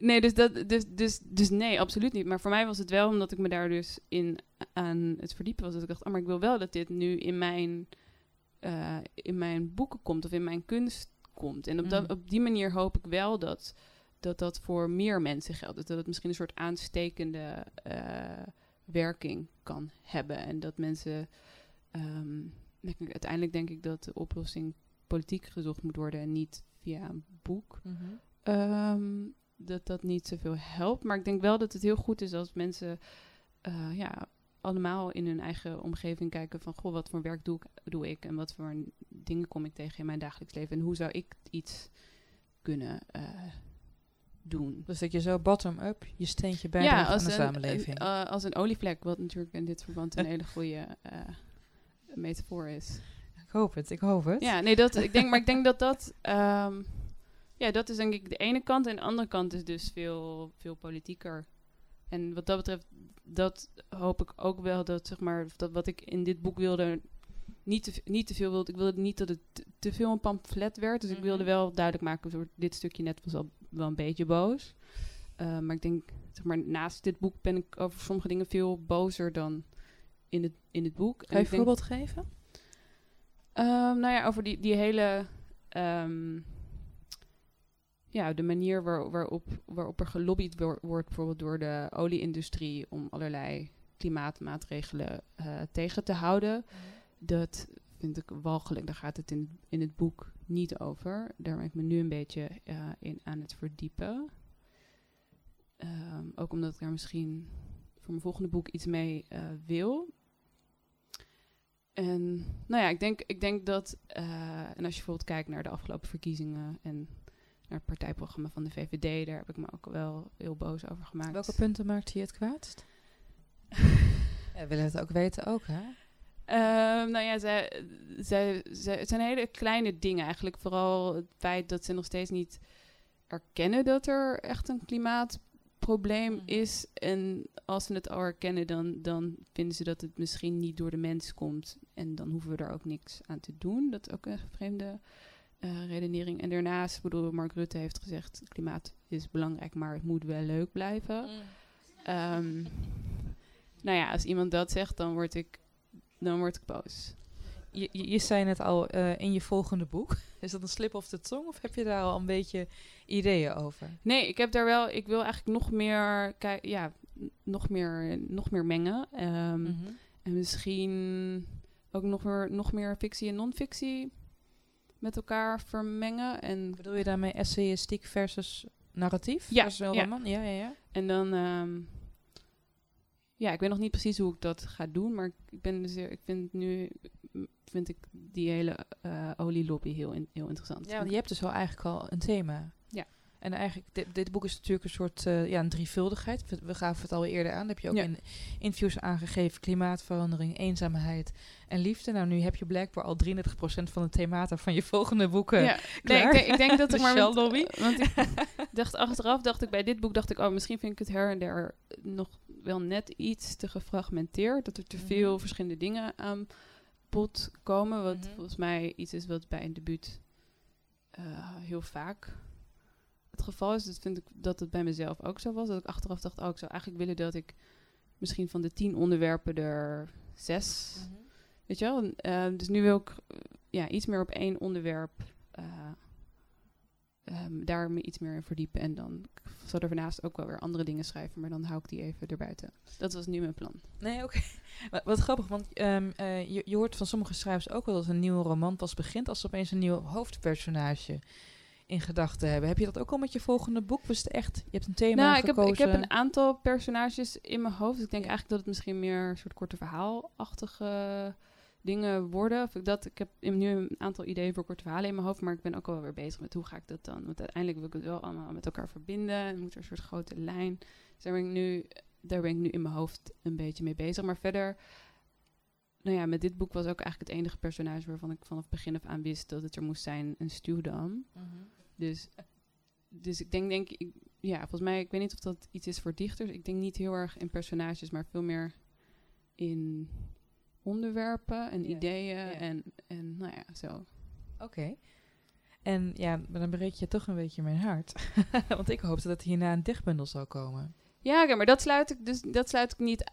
nee, dus, dat, dus, dus, dus nee, absoluut niet. Maar voor mij was het wel omdat ik me daar dus in aan het verdiepen was. Dat ik dacht, oh, maar ik wil wel dat dit nu in mijn, eh, in mijn boeken komt of in mijn kunst komt. En op, dat, Mm. op die manier hoop ik wel dat, dat dat voor meer mensen geldt. Dus dat het misschien een soort aanstekende eh, werking kan hebben. En dat mensen... ik- uiteindelijk denk ik dat de oplossing politiek gezocht moet worden en niet via een boek. Ehm, dat dat niet zoveel helpt. Maar ik denk wel dat het heel goed is als mensen eh, ja, allemaal in hun eigen omgeving kijken van goh, wat voor werk doe ik, doe ik en wat voor dingen kom ik tegen in mijn dagelijks leven en hoe zou ik iets kunnen eh, doen. Dus dat je zo bottom-up je steentje bijdraagt aan de samenleving. Een, eh, als een olievlek, wat natuurlijk in dit verband een hele goede metafoor is. ik hoop het, ik hoop het. Ja, nee, dat, ik denk, maar ik denk dat dat, ehm, ja, dat is denk ik de ene kant. En de andere kant is dus veel, veel politieker. En wat dat betreft, dat hoop ik ook wel dat, zeg maar, dat wat ik in dit boek wilde, niet te, niet te veel wilde. Ik wilde niet dat het te, veel een pamflet werd. Dus ik Mhm. wilde wel duidelijk maken, soort, dit stukje net was al wel een beetje boos. Eh, maar ik denk, zeg maar, naast dit boek ben ik over sommige dingen veel bozer dan in het, in het boek. Kan je een voorbeeld geven? Ehm, nou ja, over die, die hele. ehm, ja, de manier waar, waarop, waarop er gelobbyd wor- wordt, bijvoorbeeld door de olieindustrie, om allerlei klimaatmaatregelen eh, tegen te houden. Dat vind ik walgelijk. Daar gaat het in, in het boek niet over. Daar ben ik me nu een beetje eh, in aan het verdiepen. Ehm, ook omdat ik daar misschien voor mijn volgende boek iets mee eh, wil. En nou ja, ik denk, ik denk dat, en als je bijvoorbeeld kijkt naar de afgelopen verkiezingen en naar het partijprogramma van de VVD, daar heb ik me ook wel heel boos over gemaakt. Welke punten maakt hij het kwaadst? ja, we willen het ook weten ook, hè? Ehm, nou ja, zij, zij, zij, het zijn hele kleine dingen eigenlijk. Vooral het feit dat ze nog steeds niet erkennen dat er echt een klimaatprobleem Mhm. is. En als ze het al erkennen, dan, dan vinden ze dat het misschien niet door de mens komt. En dan hoeven we er ook niks aan te doen. Dat is ook een vreemde eh, redenering. En daarnaast, ik bedoel, Mark Rutte heeft gezegd... klimaat is belangrijk, maar het moet wel leuk blijven. Ehm, nou ja, als iemand dat zegt, dan word ik, dan word ik boos. Je, je, je zei net al eh, in je volgende boek. Is dat een slip of de tong of heb je daar al een beetje ideeën over? Nee, ik heb daar wel. Ik wil eigenlijk nog meer, ja, nog meer, nog meer mengen. Ehm, Mhm. En misschien ook nog meer, nog meer fictie en non-fictie met elkaar vermengen. En, Bedoel je daarmee essayistiek versus narratief? Ja, versus een ja. roman? Ja, ja, ja. en dan, ehm, ja, ik weet nog niet precies hoe ik dat ga doen, maar ik ben dus, ik vind nu, vind ik die hele eh olielobby heel, in- heel interessant. Ja, want je hebt dus wel eigenlijk al een thema. Ja. En eigenlijk, dit, dit boek is natuurlijk een soort uh, ja, een drievuldigheid. We, we gaven het al eerder aan. Dat heb je ook Ja. in interviews aangegeven. Klimaatverandering, eenzaamheid en liefde. Nou, nu heb je blijkbaar al 33% van de themata van je volgende boeken. ja, nee, ik denk, ik denk dat ik maar... Met- lobby. Want ik dacht achteraf, dacht ik bij dit boek, dacht ik, oh, misschien vind ik het her en der nog wel net iets te gefragmenteerd. Dat er te Mhm. veel verschillende dingen aan bod komen. Wat Mhm. volgens mij iets is wat bij een debuut eh, heel vaak het geval is. Dat vind ik dat het bij mezelf ook zo was. Dat ik achteraf dacht, oh, ik zou eigenlijk willen dat ik misschien van de tien onderwerpen er zes Weet je wel? Eh, dus nu wil ik eh, ja, iets meer op één onderwerp ehm, daar me iets meer in verdiepen. En dan zal er daarnaast ook wel weer andere dingen schrijven, maar dan hou ik die even erbuiten. Dat was nu mijn plan. Nee, oké. Wat, wat grappig, want ehm, eh, je, je hoort van sommige schrijvers ook wel dat een nieuwe roman pas begint als ze opeens een nieuw hoofdpersonage in gedachten hebben. Heb je dat ook al met je volgende boek? Was het echt, je hebt een thema nou, ik heb, gekozen? ik heb een aantal personages in mijn hoofd. Ik denk eigenlijk dat het misschien meer een soort korte verhaalachtige dingen worden. Of ik, dat, ik heb nu een aantal ideeën voor korte verhalen in mijn hoofd, maar ik ben ook al weer bezig met hoe ga ik dat dan? Want uiteindelijk wil ik het wel allemaal met elkaar verbinden. En moet er een soort grote lijn. Dus daar ben ik nu, daar ben ik nu in mijn hoofd een beetje mee bezig. Maar verder, nou ja, met dit boek was ook eigenlijk het enige personage waarvan ik vanaf begin af aan wist dat het er moest zijn, een stuwdam. Mhm. Dus, dus ik denk, denk ik, ja, volgens mij, ik weet niet of dat iets is voor dichters. Ik denk niet heel erg in personages, maar veel meer in onderwerpen en ideeën en, en nou ja, zo. Oké. En ja, maar dan breek je toch een beetje mijn hart. Want ik hoopte dat hierna een dichtbundel zou komen. Ja, maar dat sluit ik dus dat sluit ik niet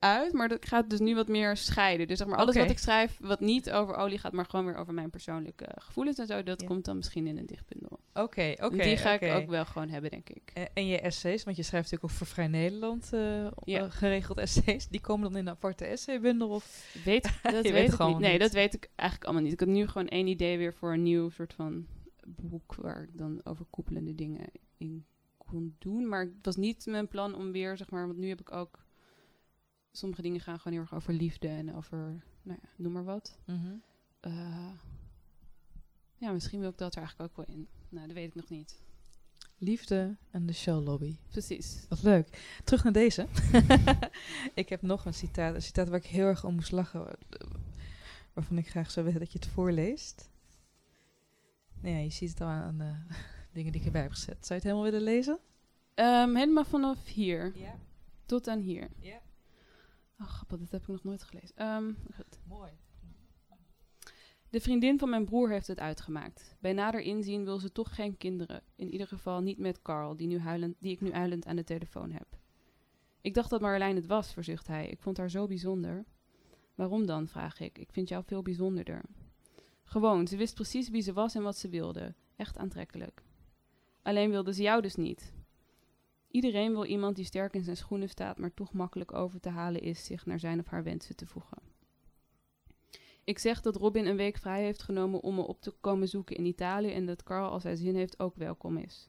uit, maar dat gaat dus nu wat meer scheiden. Dus zeg maar alles wat ik schrijf, wat niet over olie gaat, maar gewoon weer over mijn persoonlijke gevoelens en zo, dat Ja. komt dan misschien in een dichtbundel. Oké, oké. Die ga ik ook wel gewoon hebben, denk ik. En, en je essays, want je schrijft natuurlijk ook voor Vrij Nederland eh, Ja. eh, geregeld essays. Die komen dan in een aparte essaybundel? Of? Weet, dat Je weet, weet ik gewoon niet. Nee, niet. dat weet ik eigenlijk allemaal niet. Ik had nu gewoon één idee weer voor een nieuw soort van boek waar ik dan overkoepelende dingen in kon doen. Maar het was niet mijn plan om weer, zeg maar, want nu heb ik ook sommige dingen gaan gewoon heel erg over liefde en over, nou ja, noem maar wat. Mhm. Eh, ja, misschien wil ik dat er eigenlijk ook wel in. Nou, dat weet ik nog niet. Liefde en de Shell Lobby. Precies. Wat leuk. Terug naar deze. ik heb nog een citaat. Een citaat waar ik heel erg om moest lachen. wa- Waarvan ik graag zou willen dat je het voorleest. Nou ja, je ziet het al aan de dingen die ik erbij heb gezet. Zou je het helemaal willen lezen? Ehm, helemaal vanaf hier Ja. tot aan hier. Ja. Oh, grappig, dat heb ik nog nooit gelezen. Ehm, goed. Mooi. De vriendin van mijn broer heeft het uitgemaakt. Bij nader inzien wil ze toch geen kinderen. In ieder geval niet met Carl, die, nu huilend, die ik nu huilend aan de telefoon heb. Ik dacht dat Marjolein het was, verzucht hij. Ik vond haar zo bijzonder. Waarom dan, vraag ik. Ik vind jou veel bijzonderder. Gewoon, ze wist precies wie ze was en wat ze wilde. Echt aantrekkelijk. Alleen wilde ze jou dus niet. Iedereen wil iemand die sterk in zijn schoenen staat, maar toch makkelijk over te halen is zich naar zijn of haar wensen te voegen. Ik zeg dat Robin een week vrij heeft genomen om me op te komen zoeken in Italië en dat Carl als hij zin heeft ook welkom is.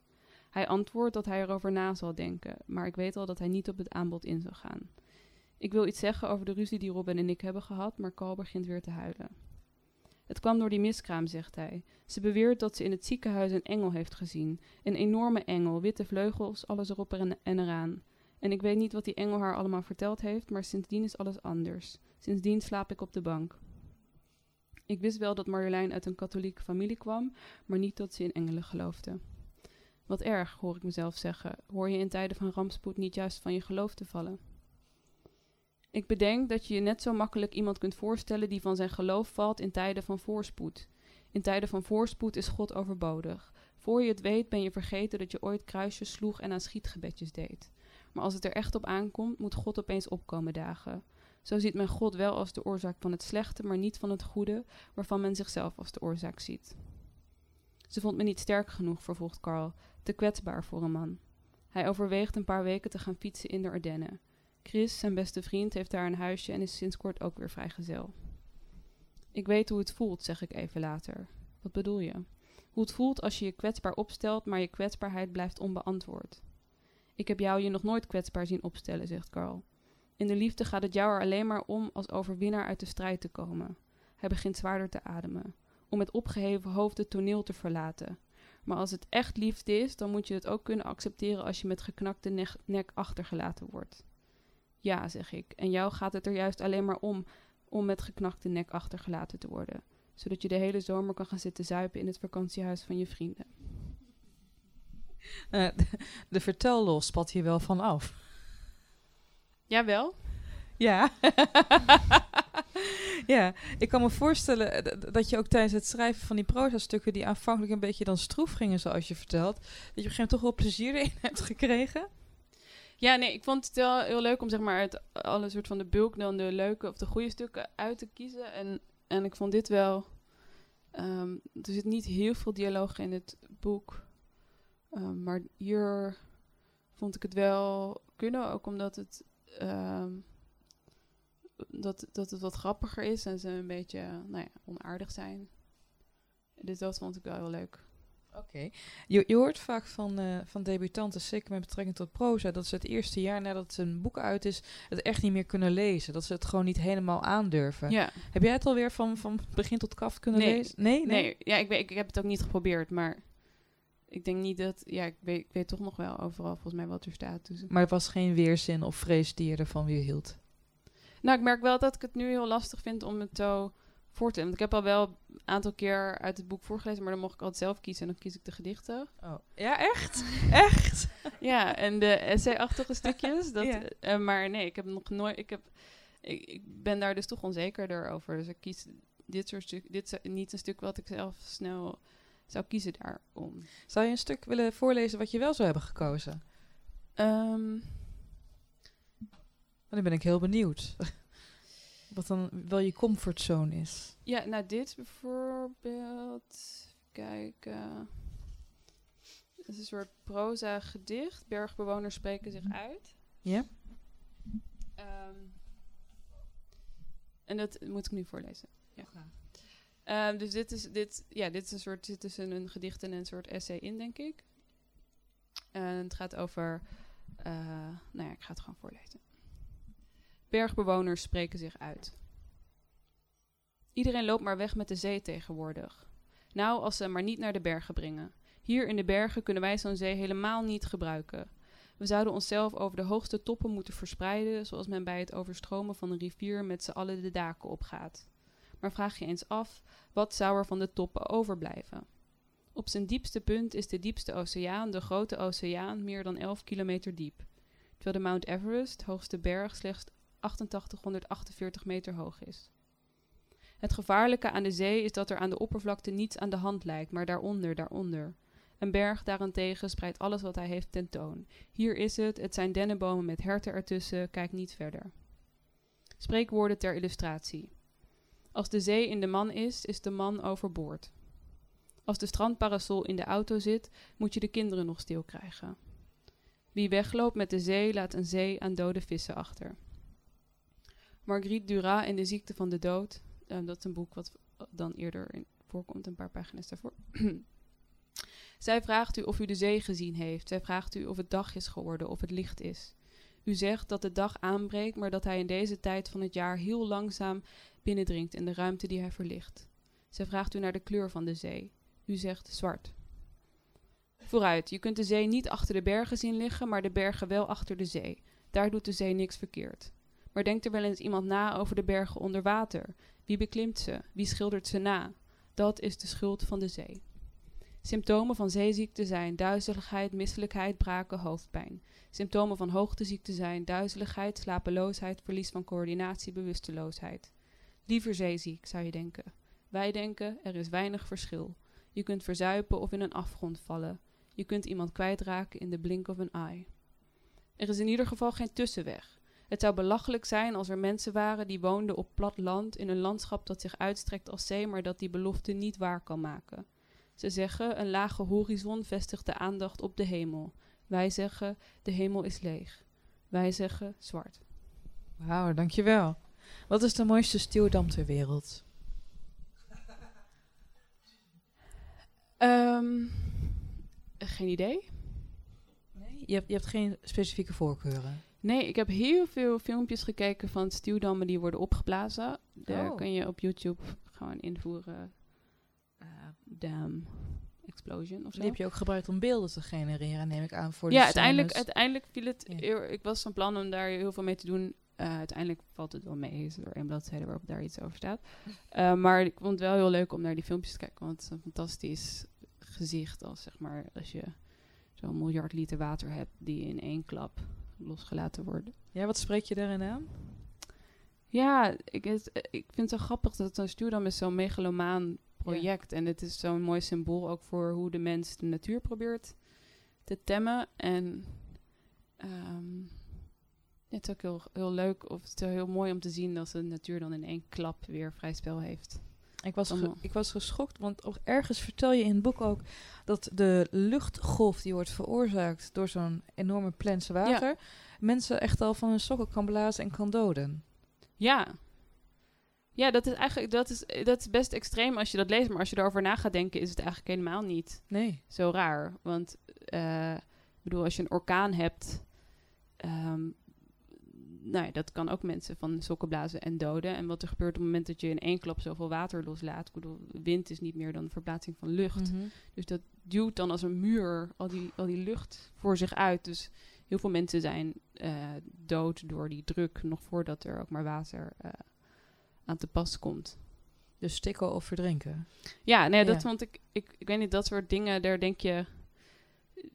Hij antwoordt dat hij erover na zal denken, maar ik weet al dat hij niet op het aanbod in zal gaan. Ik wil iets zeggen over de ruzie die Robin en ik hebben gehad, maar Carl begint weer te huilen. Het kwam door die miskraam, zegt hij. Ze beweert dat ze in het ziekenhuis een engel heeft gezien. Een enorme engel, witte vleugels, alles erop en eraan. En ik weet niet wat die engel haar allemaal verteld heeft, maar sindsdien is alles anders. Sindsdien slaap ik op de bank. Ik wist wel dat Marjolein uit een katholieke familie kwam, maar niet dat ze in engelen geloofde. Wat erg, hoor ik mezelf zeggen. Hoor je in tijden van rampspoed niet juist van je geloof te vallen? Ik bedenk dat je je net zo makkelijk iemand kunt voorstellen die van zijn geloof valt in tijden van voorspoed. In tijden van voorspoed is God overbodig. Voor je het weet ben je vergeten dat je ooit kruisjes sloeg en aan schietgebedjes deed. Maar als het er echt op aankomt, moet God opeens opkomen dagen. Zo ziet men God wel als de oorzaak van het slechte, maar niet van het goede, waarvan men zichzelf als de oorzaak ziet. Ze vond me niet sterk genoeg, vervolgt Carl, te kwetsbaar voor een man. Hij overweegt een paar weken te gaan fietsen in de Ardennen. Chris, zijn beste vriend, heeft daar een huisje en is sinds kort ook weer vrijgezel. Ik weet hoe het voelt, zeg ik even later. Wat bedoel je? Hoe het voelt als je je kwetsbaar opstelt, maar je kwetsbaarheid blijft onbeantwoord. Ik heb jou je nog nooit kwetsbaar zien opstellen, zegt Carl. In de liefde gaat het jou er alleen maar om als overwinnaar uit de strijd te komen. Hij begint zwaarder te ademen. Om met opgeheven hoofd het toneel te verlaten. Maar als het echt liefde is, dan moet je het ook kunnen accepteren als je met geknakte nek achtergelaten wordt. Ja, zeg ik. En jou gaat het er juist alleen maar om om met geknakte nek achtergelaten te worden. Zodat je de hele zomer kan gaan zitten zuipen in het vakantiehuis van je vrienden. Uh, de, vertellos spat hier wel van af. Jawel. Ja. ja, ik kan me voorstellen eh, dat je ook tijdens het schrijven van die proza-stukken... die aanvankelijk een beetje dan stroef gingen, zoals je vertelt... dat je op een gegeven moment toch wel plezier in hebt gekregen. Ja, nee, ik vond het wel heel leuk om zeg maar uit alle soort van de bulk dan de leuke of de goede stukken uit te kiezen. En, en ik vond dit wel. Um, er zit niet heel veel dialoog in het boek. Um, maar hier vond ik het wel kunnen, ook omdat het. Um, dat, dat het wat grappiger is en ze een beetje nou ja, onaardig zijn. Dus dat vond ik wel heel leuk. Oké. Je, je hoort vaak van, uh, van debutanten, zeker met betrekking tot proza, dat ze het eerste jaar nadat een boek uit is, het echt niet meer kunnen lezen. Dat ze het gewoon niet helemaal aandurven. Ja. Heb jij het alweer van, van begin tot kaft kunnen lezen? Nee, nee. nee. Ja, ik, weet, ik, heb het ook niet geprobeerd, maar ik denk niet dat. Ja, ik weet, ik weet toch nog wel overal volgens mij wat er staat. Dus. Maar er was geen weerzin of vrees die je ervan weer hield? Nou, ik merk wel dat ik het nu heel lastig vind om het zo voor te Want ik heb al wel een aantal keer uit het boek voorgelezen, maar dan mocht ik altijd zelf kiezen en dan kies ik de gedichten. Oh. Ja, echt? echt? ja, en de essay-achtige stukjes. Dat, uh, maar nee, ik heb nog nooit. Ik, heb, ik, ik, ben daar dus toch onzekerder over. Dus ik kies dit soort stuk. Dit is niet een stuk wat ik zelf snel zou kiezen daarom. Zou je een stuk willen voorlezen wat je wel zou hebben gekozen? Um, dan ben ik heel benieuwd. Wat dan wel je comfortzone is. Ja, nou dit bijvoorbeeld. Kijken. Het is een soort proza gedicht. Bergbewoners spreken zich uit. Ja. Um, en dat moet ik nu voorlezen. Ja. Um, dus dit is, dit, ja, dit is een soort, zit tussen een gedicht en een soort essay in, denk ik. En het gaat over, uh, nou ja, ik ga het gewoon voorlezen. Bergbewoners spreken zich uit. Iedereen loopt maar weg met de zee tegenwoordig. Nou, als ze hem maar niet naar de bergen brengen. Hier in de bergen kunnen wij zo'n zee helemaal niet gebruiken. We zouden onszelf over de hoogste toppen moeten verspreiden, zoals men bij het overstromen van een rivier met z'n allen de daken opgaat. Maar vraag je eens af, wat zou er van de toppen overblijven? Op zijn diepste punt is de diepste oceaan, de grote oceaan, meer dan 11 kilometer diep. Terwijl de Mount Everest, hoogste berg, slechts 8848 meter hoog is. Het gevaarlijke aan de zee is dat er aan de oppervlakte niets aan de hand lijkt, maar daaronder, daaronder. Een berg daarentegen spreidt alles wat hij heeft tentoon. Hier is het, het zijn dennenbomen met herten ertussen, kijk niet verder. Spreekwoorden ter illustratie. Als de zee in de man is, is de man overboord. Als de strandparasol in de auto zit, moet je de kinderen nog stil krijgen. Wie wegloopt met de zee, laat een zee aan dode vissen achter. Marguerite Duras in De Ziekte van de Dood. Uh, dat is een boek wat dan eerder voorkomt, een paar pagina's daarvoor. Zij vraagt u of u de zee gezien heeft. Zij vraagt u of het dag is geworden, of het licht is. U zegt dat de dag aanbreekt, maar dat hij in deze tijd van het jaar heel langzaam binnendringt in de ruimte die hij verlicht. Zij vraagt u naar de kleur van de zee. U zegt zwart. Vooruit, je kunt de zee niet achter de bergen zien liggen, maar de bergen wel achter de zee. Daar doet de zee niks verkeerd. Maar denkt er wel eens iemand na over de bergen onder water? Wie beklimt ze? Wie schildert ze na? Dat is de schuld van de zee. Symptomen van zeeziekte zijn duizeligheid, misselijkheid, braken, hoofdpijn. Symptomen van hoogteziekte zijn duizeligheid, slapeloosheid, verlies van coördinatie, bewusteloosheid. Liever zeeziek, zou je denken. Wij denken, er is weinig verschil. Je kunt verzuipen of in een afgrond vallen. Je kunt iemand kwijtraken in de blink of een eye. Er is in ieder geval geen tussenweg. Het zou belachelijk zijn als er mensen waren die woonden op plat land in een landschap dat zich uitstrekt als zee, maar dat die belofte niet waar kan maken. Ze zeggen een lage horizon vestigt de aandacht op de hemel. Wij zeggen de hemel is leeg. Wij zeggen zwart. Wauw, dankjewel. Wat is de mooiste stuwdam ter wereld? Um, geen idee. Nee, je hebt, je hebt geen specifieke voorkeuren. Nee, ik heb heel veel filmpjes gekeken van stuwdammen die worden opgeblazen. Daar Oh. kun je op YouTube gewoon invoeren. eh dam explosion of zo. Die heb je ook gebruikt om beelden te genereren, neem ik aan, voor de ja, uiteindelijk, scènes. uiteindelijk viel het. Ja. ik was van plan om daar heel veel mee te doen. Eh, uiteindelijk valt het wel mee. Is er één bladzijde waarop daar iets over staat. Eh, maar ik vond het wel heel leuk om naar die filmpjes te kijken. Want het is een fantastisch gezicht. Als zeg maar als je zo'n miljard liter water hebt die in één klap losgelaten worden. Ja, wat spreek je daarin aan? Ja, ik, het, ik vind het zo grappig dat een stuurdam is zo'n megalomaan project. En het is zo'n mooi symbool ook voor hoe de mens de natuur probeert te temmen. En ehm, ja, het is ook heel, heel leuk of het is heel mooi om te zien dat de natuur dan in één klap weer vrij spel heeft. Ik was, ge- ik was geschokt, want op, ergens vertel je in het boek ook dat de luchtgolf die wordt veroorzaakt door zo'n enorme plens water, mensen echt al van hun sokken kan blazen en kan doden. Ja. Ja, dat is eigenlijk dat is, dat is best extreem als je dat leest. Maar als je erover na gaat denken, is het eigenlijk helemaal niet Nee. zo raar. Want eh, ik bedoel, als je een orkaan hebt, ehm, nou ja, dat kan ook mensen van sokken blazen en doden. En wat er gebeurt op het moment dat je in één klap zoveel water loslaat. Ik bedoel, wind is niet meer dan verplaatsing van lucht. Mhm. Dus dat duwt dan als een muur al die, al die lucht voor zich uit. Dus heel veel mensen zijn eh, dood door die druk, nog voordat er ook maar water eh, aan te pas komt. Dus stikken of verdrinken. Ja, nee, dat Ja. vond ik, ik, ik weet niet, dat soort dingen, daar denk je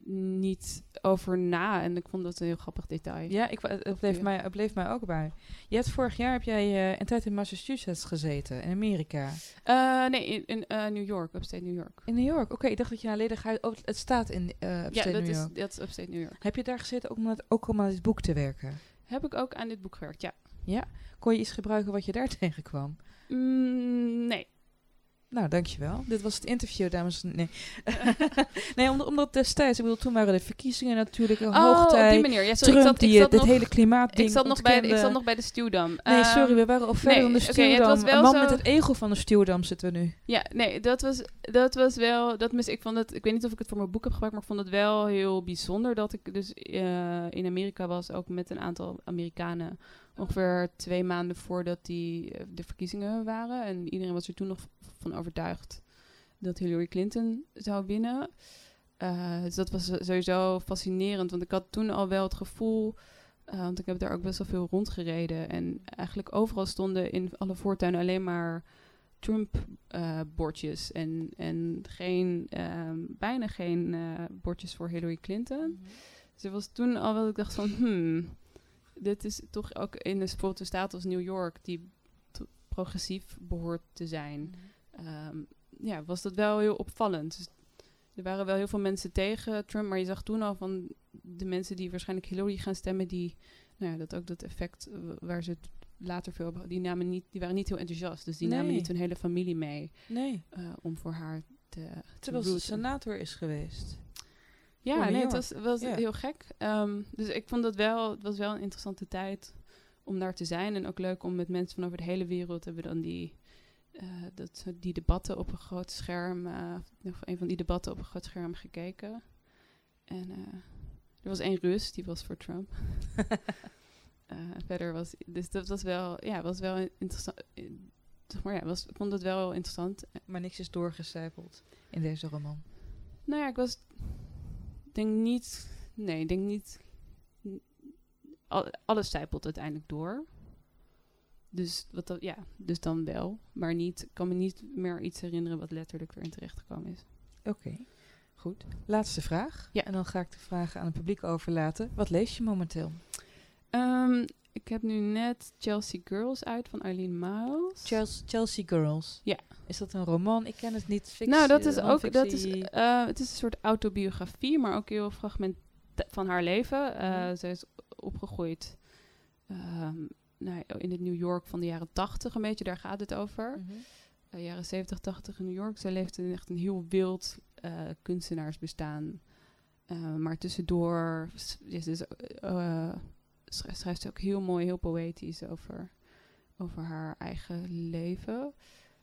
niet over na. En ik vond dat een heel grappig detail. Ja, ik, het, bleef Ja. mij, het bleef mij ook bij. Je hebt vorig jaar heb jij eh, een tijd in Massachusetts gezeten, in Amerika. Eh, nee, in, in eh, New York, upstate New York. In New York. Oké, ik dacht dat je alleen ga. Oh, het staat in Ja, upstate dat New York. dat is upstate New York. Heb je daar gezeten ook om, ook om aan dit boek te werken? Heb ik ook aan dit boek gewerkt, ja. Kon je iets gebruiken wat je daar tegenkwam? Mm, nee. Nou, dankjewel. Dit was het interview, dames en Nee, nee omdat, destijds, ik bedoel, toen waren de verkiezingen natuurlijk een Oh, op die manier. Ja, sorry, Trump, ik zat, die ik eh, zat dit nog, hele klimaatding ik zat, nog bij, de- ik zat nog bij de stuwdam. Nee, Ehm, sorry, we waren al verder nee, dan de het stuwdam. een man zo- met het ego van de stuwdam zitten we nu. Ja, nee, dat was, dat was wel. Dat mis, ik, vond het, ik weet niet of ik het voor mijn boek heb gebruikt, maar ik vond het wel heel bijzonder dat ik dus eh, in Amerika was, ook met een aantal Amerikanen. Ongeveer twee maanden voordat die, eh, de verkiezingen waren. En iedereen was er toen nog van overtuigd dat Hillary Clinton zou winnen. Eh, dus dat was sowieso fascinerend, want ik had toen al wel het gevoel. eh, want ik heb daar ook best wel veel rondgereden. En eigenlijk overal stonden in alle voortuinen alleen maar Trump-bordjes. en, en geen, ehm, bijna geen bordjes voor Hillary Clinton. Dus er was toen al wel, ik dacht van, hmm, dit is toch ook in een, bijvoorbeeld een staat als New York, die progressief behoort te zijn. Ehm, ja, was dat wel heel opvallend. Dus er waren wel heel veel mensen tegen Trump, maar je zag toen al van de mensen die waarschijnlijk Hillary gaan stemmen, die, nou ja, dat ook dat effect eh, waar ze het later veel hebben, die, namen niet, die waren niet heel enthousiast. Dus die namen niet hun hele familie mee Nee, eh, om voor haar te, te terwijl ze rooten. senator is geweest. Ja, nee, het was, was heel gek. Ehm, dus ik vond dat wel, het was wel een interessante tijd om daar te zijn. En ook leuk om met mensen van over de hele wereld hebben we dan die eh, dat, die debatten op een groot scherm, eh, nog een van die debatten op een groot scherm gekeken. En eh, er was één Rus, die was voor Trump. Verder was, dus dat was wel, ja, was wel interessant. Zeg maar, ja, was, ik vond het wel interessant. Maar niks is doorgecijpeld in deze roman. Nou ja, ik was, denk niet, nee, ik denk niet, al- alles zijpelt uiteindelijk door. Dus, wat dat, ja, dus dan wel. Maar niet, ik kan me niet meer iets herinneren wat letterlijk erin terechtgekomen is. Oké, goed. Laatste vraag. Ja. En dan ga ik de vragen aan het publiek overlaten. Wat lees je momenteel? Ehm, ik heb nu net Chelsea Girls uit van Eileen Miles. Chelsea, Chelsea Girls. Ja. Is dat een roman? Ik ken het niet. Fictie, nou, dat is ook, dat is, eh, het is een soort autobiografie, maar ook heel fragment van haar leven. Mhm. Ze is opgegroeid ehm, nou, in het New York van de jaren 80 een beetje, daar gaat het over. Mhm. Eh, jaren 70, 80 in New York. Zij leefde in echt een heel wild kunstenaarsbestaan. Maar tussendoor is schrijft ze ook heel mooi, heel poëtisch over, over haar eigen leven.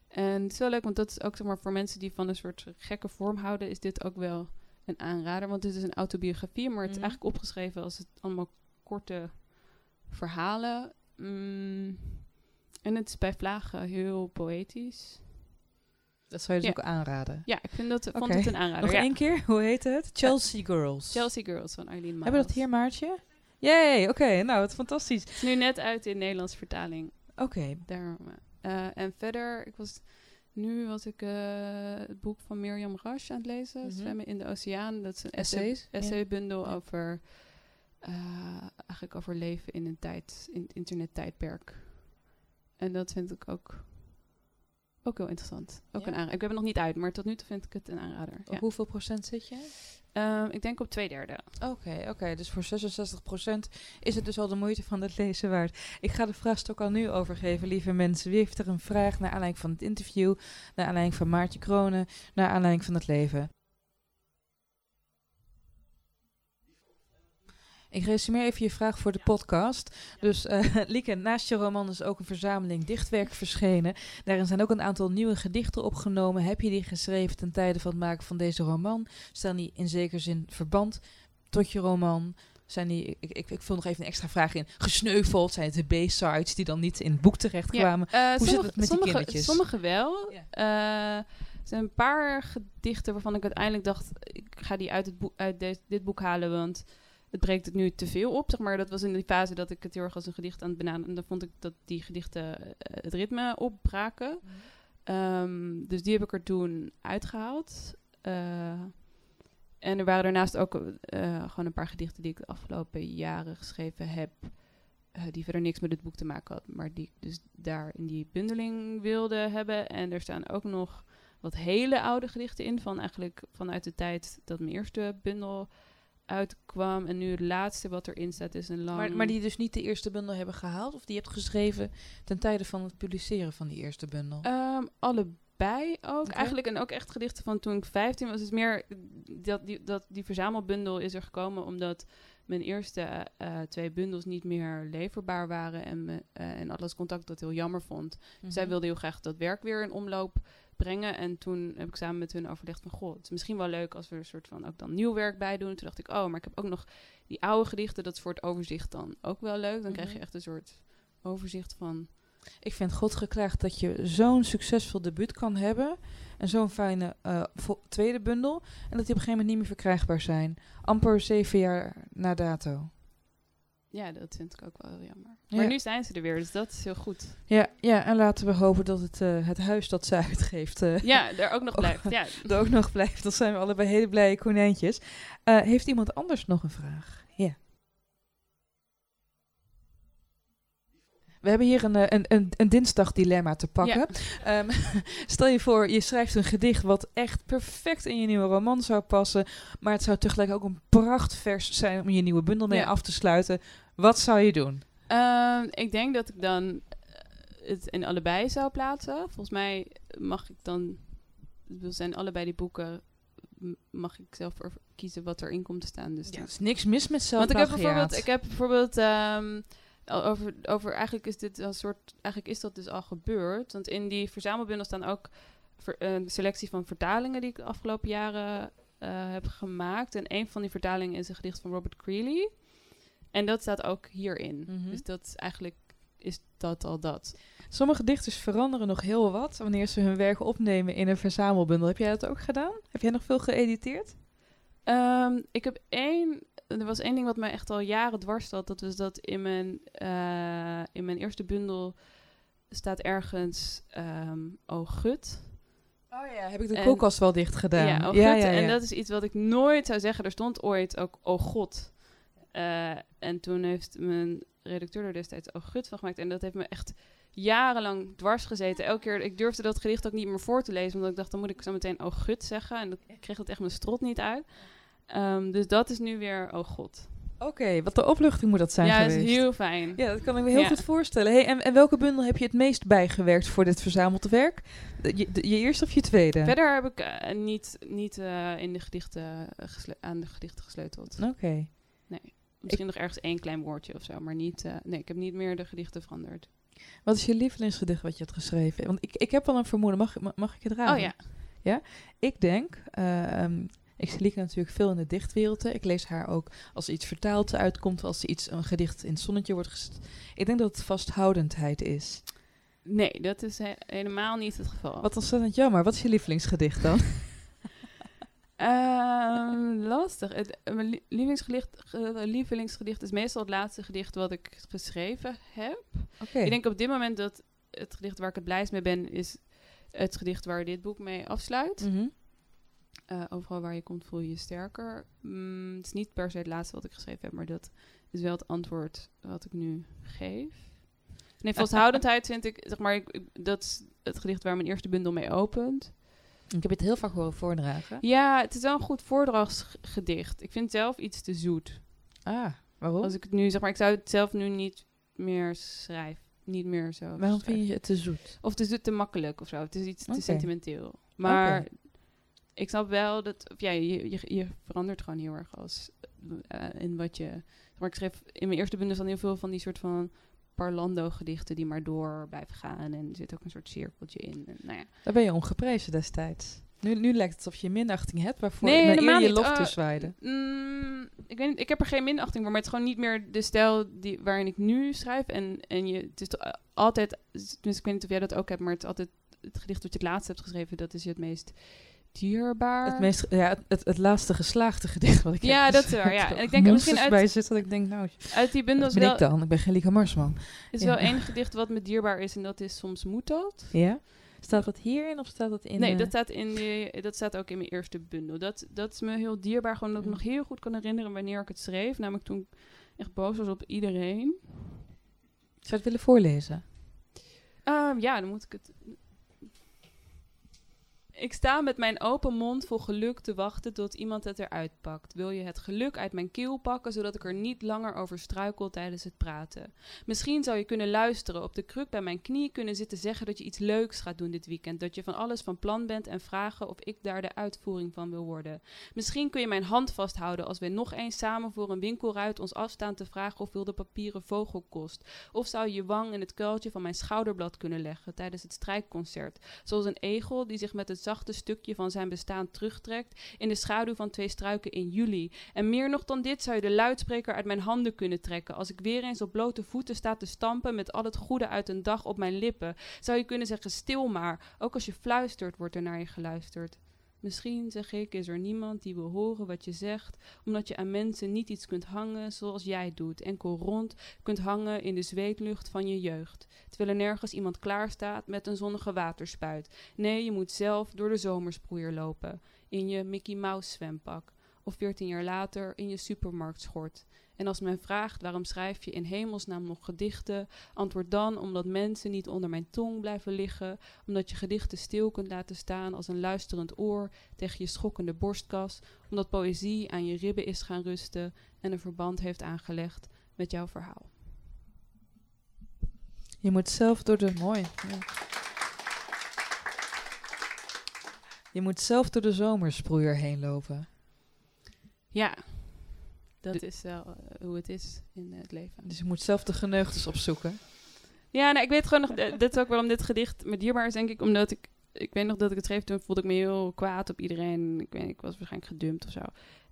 En het is wel leuk, want dat is ook zeg maar, voor mensen die van een soort gekke vorm houden, is dit ook wel een aanrader. Want het is een autobiografie, maar het is Mhm. eigenlijk opgeschreven als het allemaal korte verhalen. Mm, en het is bij vlagen heel poëtisch. Dat zou je dus Ja. ook aanraden. Ja, ik vind dat, vond het een aanrader. Nog Ja. één keer, hoe heet het? Chelsea Girls. Chelsea Girls van Eileen Miles. Hebben we dat hier, Maartje? Yay, oké. nou, wat fantastisch. Het is nu net uit in Nederlandse vertaling. Oké. Eh, en verder, ik was, nu was ik eh, het boek van Mirjam Rasch aan het lezen, Mhm. Zwemmen in de Oceaan. Dat is een essay, Essays? Essaybundel Ja. over, eh, eigenlijk over leven in een tijd, in het internettijdperk. En dat vind ik ook, ook heel interessant. Ook Ja? een aanrader. Ik heb het nog niet uit, maar tot nu toe vind ik het een aanrader. Op Ja. hoeveel procent zit je? Ehm, ik denk op twee derde. Oké, oké. Dus voor 66% is het dus al de moeite van het lezen waard. Ik ga de vraagstuk al nu overgeven, lieve mensen. Wie heeft er een vraag naar aanleiding van het interview, naar aanleiding van Maartje Kronen, naar aanleiding van het leven? Ik resumeer even je vraag voor de podcast. Dus eh Lieke, naast je roman is ook een verzameling dichtwerk verschenen. Daarin zijn ook een aantal nieuwe gedichten opgenomen. Heb je die geschreven ten tijde van het maken van deze roman? Staan die in zekere zin verband tot je roman? Zijn die, ik, ik, ik vul nog even een extra vraag in. Gesneuveld? Zijn het de B-sides die dan niet in het boek terechtkwamen? Ja, eh, Hoe zit het met die sommige, kindertjes? Sommige wel. Ja. Eh, er zijn een paar gedichten waarvan ik uiteindelijk dacht... ik ga die uit, het boek, uit de- dit boek halen, want het breekt het nu te veel op. Zeg maar. Dat was in die fase dat ik het heel erg als een gedicht aan het benaderen... en dan vond ik dat die gedichten eh, het ritme opbraken. Ehm, dus die heb ik er toen uitgehaald. Eh, en er waren daarnaast ook eh, gewoon een paar gedichten die ik de afgelopen jaren geschreven heb. die verder niks met het boek te maken had, maar die ik dus daar in die bundeling wilde hebben. En er staan ook nog wat hele oude gedichten in, van eigenlijk vanuit de tijd dat mijn eerste bundel uitkwam. En nu het laatste wat erin staat is een lang... Maar, maar die dus niet de eerste bundel hebben gehaald? Of die hebt geschreven ten tijde van het publiceren van die eerste bundel? Ehm, allebei ook. Eigenlijk en ook echt gedichten van toen ik 15 was. Het is meer dat die, dat die verzamelbundel is er gekomen omdat mijn eerste eh, eh, twee bundels niet meer leverbaar waren. En, me, eh, en Atlas Contact dat heel jammer vond. Mhm. Zij wilden heel graag dat werk weer in omloop brengen. En toen heb ik samen met hun overlegd van... Goh, het is misschien wel leuk als we er een soort van ook dan nieuw werk bij doen. Toen dacht ik, oh, maar ik heb ook nog die oude gedichten. Dat is voor het overzicht dan ook wel leuk. Dan krijg je Mhm. echt een soort overzicht van... Ik vind God geklaagd dat je zo'n succesvol debuut kan hebben. En zo'n fijne eh, tweede bundel. En dat die op een gegeven moment niet meer verkrijgbaar zijn. Amper zeven jaar na dato. Ja, dat vind ik ook wel heel jammer. Ja. Maar nu zijn ze er weer, dus dat is heel goed. Ja, ja en laten we hopen dat het, eh, het huis dat ze uitgeeft eh, Ja, daar ook nog blijft. Ja, er ook nog blijft. Dan zijn we allebei hele blije konijntjes. Eh, heeft iemand anders nog een vraag? We hebben hier een, eh, een, een, een dinsdagdilemma te pakken. Ehm, stel je voor, je schrijft een gedicht wat echt perfect in je nieuwe roman zou passen. Maar het zou tegelijk ook een prachtvers zijn om je nieuwe bundel mee Ja. af te sluiten. Wat zou je doen? Ehm, ik denk dat ik dan eh, het in allebei zou plaatsen. Volgens mij mag ik dan... Er zijn allebei die boeken... mag ik zelf kiezen wat erin komt te staan. Dus Ja, er is niks mis met zelf Want ik heb bijvoorbeeld... Ik heb bijvoorbeeld ehm, over, over eigenlijk is dit een soort, eigenlijk is dat dus al gebeurd. Want in die verzamelbundel staan ook ver- een selectie van vertalingen die ik de afgelopen jaren eh, heb gemaakt. En een van die vertalingen is een gedicht van Robert Creeley. En dat staat ook hierin. Mhm. Dus dat is eigenlijk is dat al dat. Sommige dichters veranderen nog heel wat wanneer ze hun werk opnemen in een verzamelbundel. Heb jij dat ook gedaan? Heb jij nog veel geëditeerd? Ehm, ik heb één. Er was één ding wat mij echt al jaren dwars zat. Dat was dat in mijn, eh, in mijn eerste bundel staat ergens ehm Oh Gut. Oh ja, heb ik de En- koelkast wel dicht gedaan. Ja, oh Gut. En dat is iets wat ik nooit zou zeggen. Er stond ooit ook Oh God. Eh, en toen heeft mijn redacteur er destijds Oh Gut van gemaakt. En dat heeft me echt jarenlang dwars gezeten. Elke keer, ik durfde dat gedicht ook niet meer voor te lezen. Omdat ik dacht, dan moet ik zo meteen Oh Gut zeggen. En dat kreeg het echt mijn strot niet uit. Ehm, dus dat is nu weer Oh God. Oké, wat de opluchting moet dat zijn ja, geweest. is heel fijn. Ja, dat kan ik me heel Ja. goed voorstellen. Hey, en, en welke bundel heb je het meest bijgewerkt voor dit verzameld werk? De- je, de- je eerste of je tweede? Verder heb ik eh, niet, niet eh, in de gedichten, eh, aan de gedichten gesleuteld. Oké. Misschien nog ergens één klein woordje of zo, maar niet. nee, ik heb niet meer de gedichten veranderd. Wat is je lievelingsgedicht wat je hebt geschreven? Want ik, ik heb wel een vermoeden. Mag, ma- mag ik het raden? Oh ja. Ik denk, eh, ehm, ik zie Lieke natuurlijk veel in de dichtwereld. hè. Ik lees haar ook als er iets vertaald uitkomt, als er iets, een gedicht in het zonnetje wordt gest. Ik denk dat het vasthoudendheid is. Nee, dat is he- helemaal niet het geval. Wat ontzettend jammer. Wat is je lievelingsgedicht dan? Ehm, lastig. Het, mijn lie- lievelingsgedicht, ge- lievelingsgedicht is meestal het laatste gedicht wat ik geschreven heb. Ik denk op dit moment dat het gedicht waar ik het blijst mee ben, is het gedicht waar dit boek mee afsluit. Mhm. Eh, overal waar je komt voel je je sterker. Mm, het is niet per se het laatste wat ik geschreven heb, maar dat is wel het antwoord wat ik nu geef. Nee, vasthoudendheid vind ik, zeg maar, ik, ik- dat is het gedicht waar mijn eerste bundel mee opent. Ik heb het heel vaak horen voordragen. Ja, het is wel een goed voordragsgedicht. Ik vind het zelf iets te zoet. Ah, waarom? Als ik het nu, zeg maar, ik zou het zelf nu niet meer schrijven. Niet meer zo. Waarom schrijven. vind je het te zoet? Of het is te makkelijk of zo. Het is iets te sentimenteel. Maar. Ik snap wel dat... Of ja, je, je, je verandert gewoon heel erg als... eh, in wat je... Maar ik schreef in mijn eerste bundel dan heel veel van die soort van... Parlando-gedichten die maar door blijven gaan. En er zit ook een soort cirkeltje in. En, nou ja. Daar ben je om geprezen destijds. Nu, nu lijkt het alsof je minachting hebt waarvoor Nee, naar eer je lof Oh, te zwaaien. Mm, ik, weet niet, ik heb er geen minachting voor, maar het is gewoon niet meer de stijl die, waarin ik nu schrijf. En, en je, het is altijd, dus ik weet niet of jij dat ook hebt, maar het is altijd het gedicht wat je het laatst hebt geschreven, dat is je het meest dierbaar. Het, meest, ja, het, het, het laatste geslaagde gedicht wat ik heb. Ja, dat is waar, ja. En ik denk misschien uit- bij zit dat ik denk, nou, Uit die bundel ben wel, ik dan. Ik ben geen Lieke Marsman. is Ja. wel één gedicht wat me dierbaar is en dat is Soms moet dat. Ja? Staat dat hierin of staat dat in... nee, eh, dat staat, in de, dat staat ook in mijn eerste bundel. Dat, dat is me heel dierbaar, gewoon dat ik me nog heel goed kan herinneren wanneer ik het schreef. Namelijk toen ik echt boos was op iedereen. Zou je het willen voorlezen? Ehm, ja, dan moet ik het. Ik sta met mijn open mond vol geluk te wachten tot iemand het eruit pakt. Wil je het geluk uit mijn keel pakken, zodat ik er niet langer over struikel tijdens het praten? Misschien zou je kunnen luisteren, op de kruk bij mijn knie kunnen zitten zeggen dat je iets leuks gaat doen dit weekend. Dat je van alles van plan bent en vragen of ik daar de uitvoering van wil worden. Misschien kun je mijn hand vasthouden als wij nog eens samen voor een winkelruit ons afstaan te vragen hoeveel de papieren vogel kost. Of zou je je wang in het kuiltje van mijn schouderblad kunnen leggen tijdens het strijkconcert. Zoals een egel die zich met het zachte stukje van zijn bestaan terugtrekt in de schaduw van twee struiken in juli. En meer nog dan dit zou je de luidspreker uit mijn handen kunnen trekken. Als ik weer eens op blote voeten sta te stampen met al het goede uit een dag op mijn lippen. Zou je kunnen zeggen stil maar. Ook als je fluistert wordt er naar je geluisterd. Misschien, zeg ik, is er niemand die wil horen wat je zegt, omdat je aan mensen niet iets kunt hangen zoals jij doet, enkel rond kunt hangen in de zweetlucht van je jeugd, terwijl er nergens iemand klaar staat met een zonnige waterspuit. Nee, je moet zelf door de zomersproeier lopen, in je Mickey Mouse zwempak, of veertien jaar later in je supermarktschort. En als men vraagt waarom schrijf je in hemelsnaam nog gedichten, antwoord dan omdat mensen niet onder mijn tong blijven liggen, omdat je gedichten stil kunt laten staan als een luisterend oor tegen je schokkende borstkas, omdat poëzie aan je ribben is gaan rusten en een verband heeft aangelegd met jouw verhaal. Je moet zelf door de... Mooi. Ja. Je moet zelf door de zomersproeier heen lopen. Ja, Dat is wel eh, hoe het is in het leven. Dus je moet zelf de geneugtes opzoeken. Ja, nou, ik weet gewoon nog, dit is ook waarom dit gedicht me dierbaar is, denk ik, omdat ik, ik weet nog dat ik het schreef, toen voelde ik me heel kwaad op iedereen. Ik weet, ik was waarschijnlijk gedumpt of zo.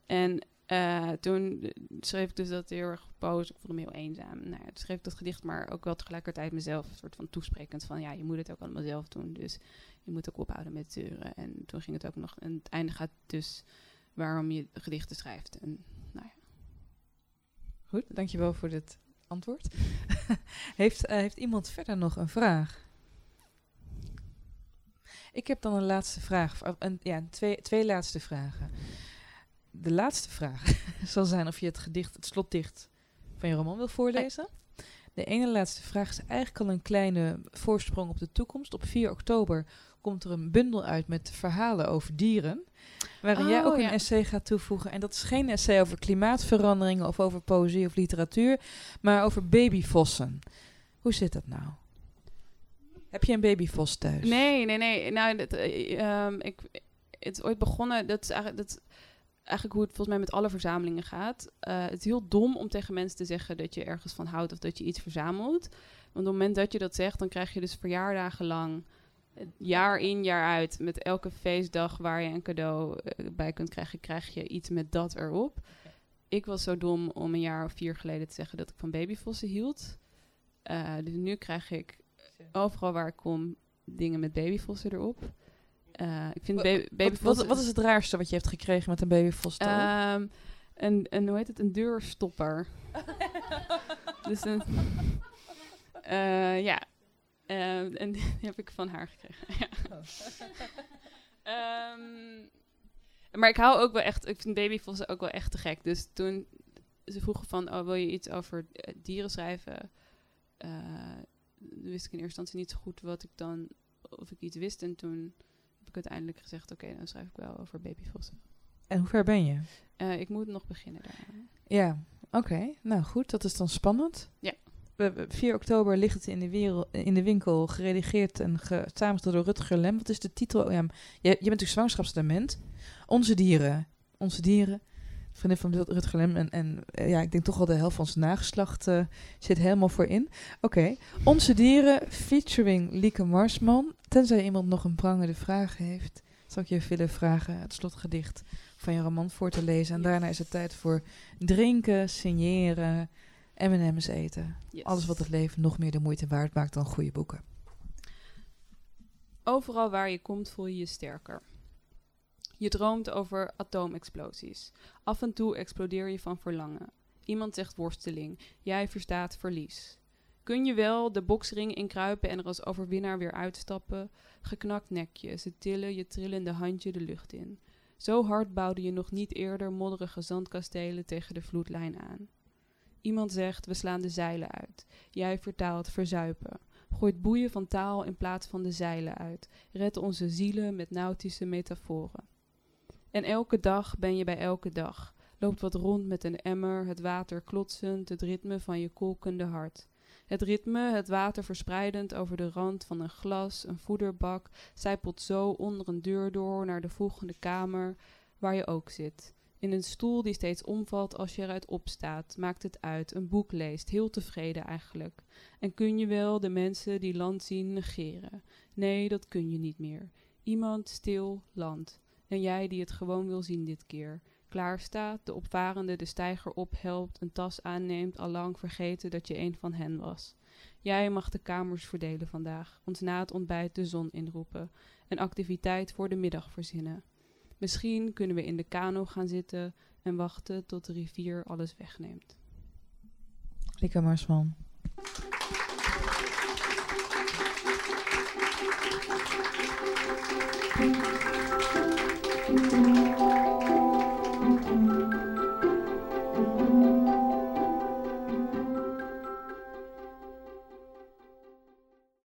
En eh, toen schreef ik dus dat heel erg boos, ik voelde me heel eenzaam. Nou ja, toen schreef ik dat gedicht, maar ook wel tegelijkertijd mezelf een soort van toesprekend van, ja, je moet het ook allemaal zelf doen, dus je moet ook ophouden met zeuren. En toen ging het ook nog, en het einde gaat dus waarom je gedichten schrijft. En. Goed, dankjewel voor dit antwoord. heeft, eh, heeft iemand verder nog een vraag? Ik heb dan een laatste vraag. Een, ja, twee, twee laatste vragen. De laatste vraag zal zijn of je het gedicht, het slotdicht van je roman wil voorlezen. De ene laatste vraag is eigenlijk al een kleine voorsprong op de toekomst. Op 4 oktober komt er een bundel uit met verhalen over dieren. Waarin jij Oh, ook een essay gaat toevoegen. En dat is geen essay over klimaatveranderingen of over poëzie of literatuur, maar over babyvossen. Hoe zit dat nou? Heb je een babyvos thuis? Nee, nee, nee. Nou, dat, eh, ehm, ik, het is ooit begonnen. Dat is eigenlijk, dat, eigenlijk hoe het volgens mij met alle verzamelingen gaat. Eh, het is heel dom om tegen mensen te zeggen dat je ergens van houdt of dat je iets verzamelt. Want op het moment dat je dat zegt, dan krijg je dus verjaardagen lang, jaar in, jaar uit, met elke feestdag waar je een cadeau eh, bij kunt krijgen, krijg je iets met dat erop. Ik was zo dom om een jaar of vier geleden te zeggen dat ik van babyvossen hield. Eh, dus nu krijg ik overal waar ik kom dingen met babyvossen erop. Eh, ik vind Wat, babyvossen... wat, wat is het raarste wat je hebt gekregen met een babyvos? erop? Ehm, een, een, hoe heet het? Een deurstopper. dus een... ja. Ehm, en die heb ik van haar gekregen. ja. Ehm, maar ik hou ook wel echt... Ik vind babyvossen ook wel echt te gek. Dus toen ze vroegen van... Oh, wil je iets over eh, dieren schrijven? Eh, wist ik in eerste instantie niet zo goed wat ik dan... Of ik iets wist. En toen heb ik uiteindelijk gezegd... Oké, dan schrijf ik wel over babyvossen. En hoe ver ben je? Eh, ik moet nog beginnen daar. Ja, oké. Nou goed, dat is dan spannend. Ja. We- we- 4 oktober ligt het in de, wereld, in de winkel, geredigeerd en ge, samengesteld door Rutger Lem. Wat is de titel? Oh ja, je, je bent natuurlijk zwangerschapsdement. Onze dieren. Onze dieren. Vriendin van Rut- Rutger Lem. En, en eh, ja, ik denk toch wel de helft van zijn nageslacht eh, zit helemaal voor in. Oké. Onze dieren featuring Lieke Marsman. Tenzij iemand nog een prangende vraag heeft, zal ik je willen vragen het slotgedicht van je roman voor te lezen. En daarna is het tijd voor drinken, signeren, M&M's eten. Yes. Alles wat het leven nog meer de moeite waard maakt dan goede boeken. Overal waar je komt voel je je sterker. Je droomt over atoomexplosies. Af en toe explodeer je van verlangen. Iemand zegt worsteling, jij verstaat verlies. Kun je wel de boksring inkruipen en er als overwinnaar weer uitstappen? Geknakt nekje, ze tillen je trillende handje de lucht in. Zo hard bouwde je nog niet eerder modderige zandkastelen tegen de vloedlijn aan. Iemand zegt, we slaan de zeilen uit. Jij vertaalt verzuipen. Gooit boeien van taal in plaats van de zeilen uit. Red onze zielen met nautische metaforen. En elke dag ben je bij elke dag. Loopt wat rond met een emmer, het water klotsend, het ritme van je kolkende hart. Het ritme, het water verspreidend over de rand van een glas, een voederbak, zijpelt zo onder een deur door naar de volgende kamer, waar je ook zit. In een stoel die steeds omvalt als je eruit opstaat, maakt het uit, een boek leest, heel tevreden eigenlijk. En kun je wel de mensen die land zien negeren? Nee, dat kun je niet meer. Iemand stil land. En jij die het gewoon wil zien dit keer. Klaar staat, de opvarende de steiger ophelpt, een tas aanneemt, allang vergeten dat je een van hen was. Jij mag de kamers verdelen vandaag, ons na het ontbijt de zon inroepen, een activiteit voor de middag verzinnen. Misschien kunnen we in de kano gaan zitten en wachten tot de rivier alles wegneemt. Lieke Marsman.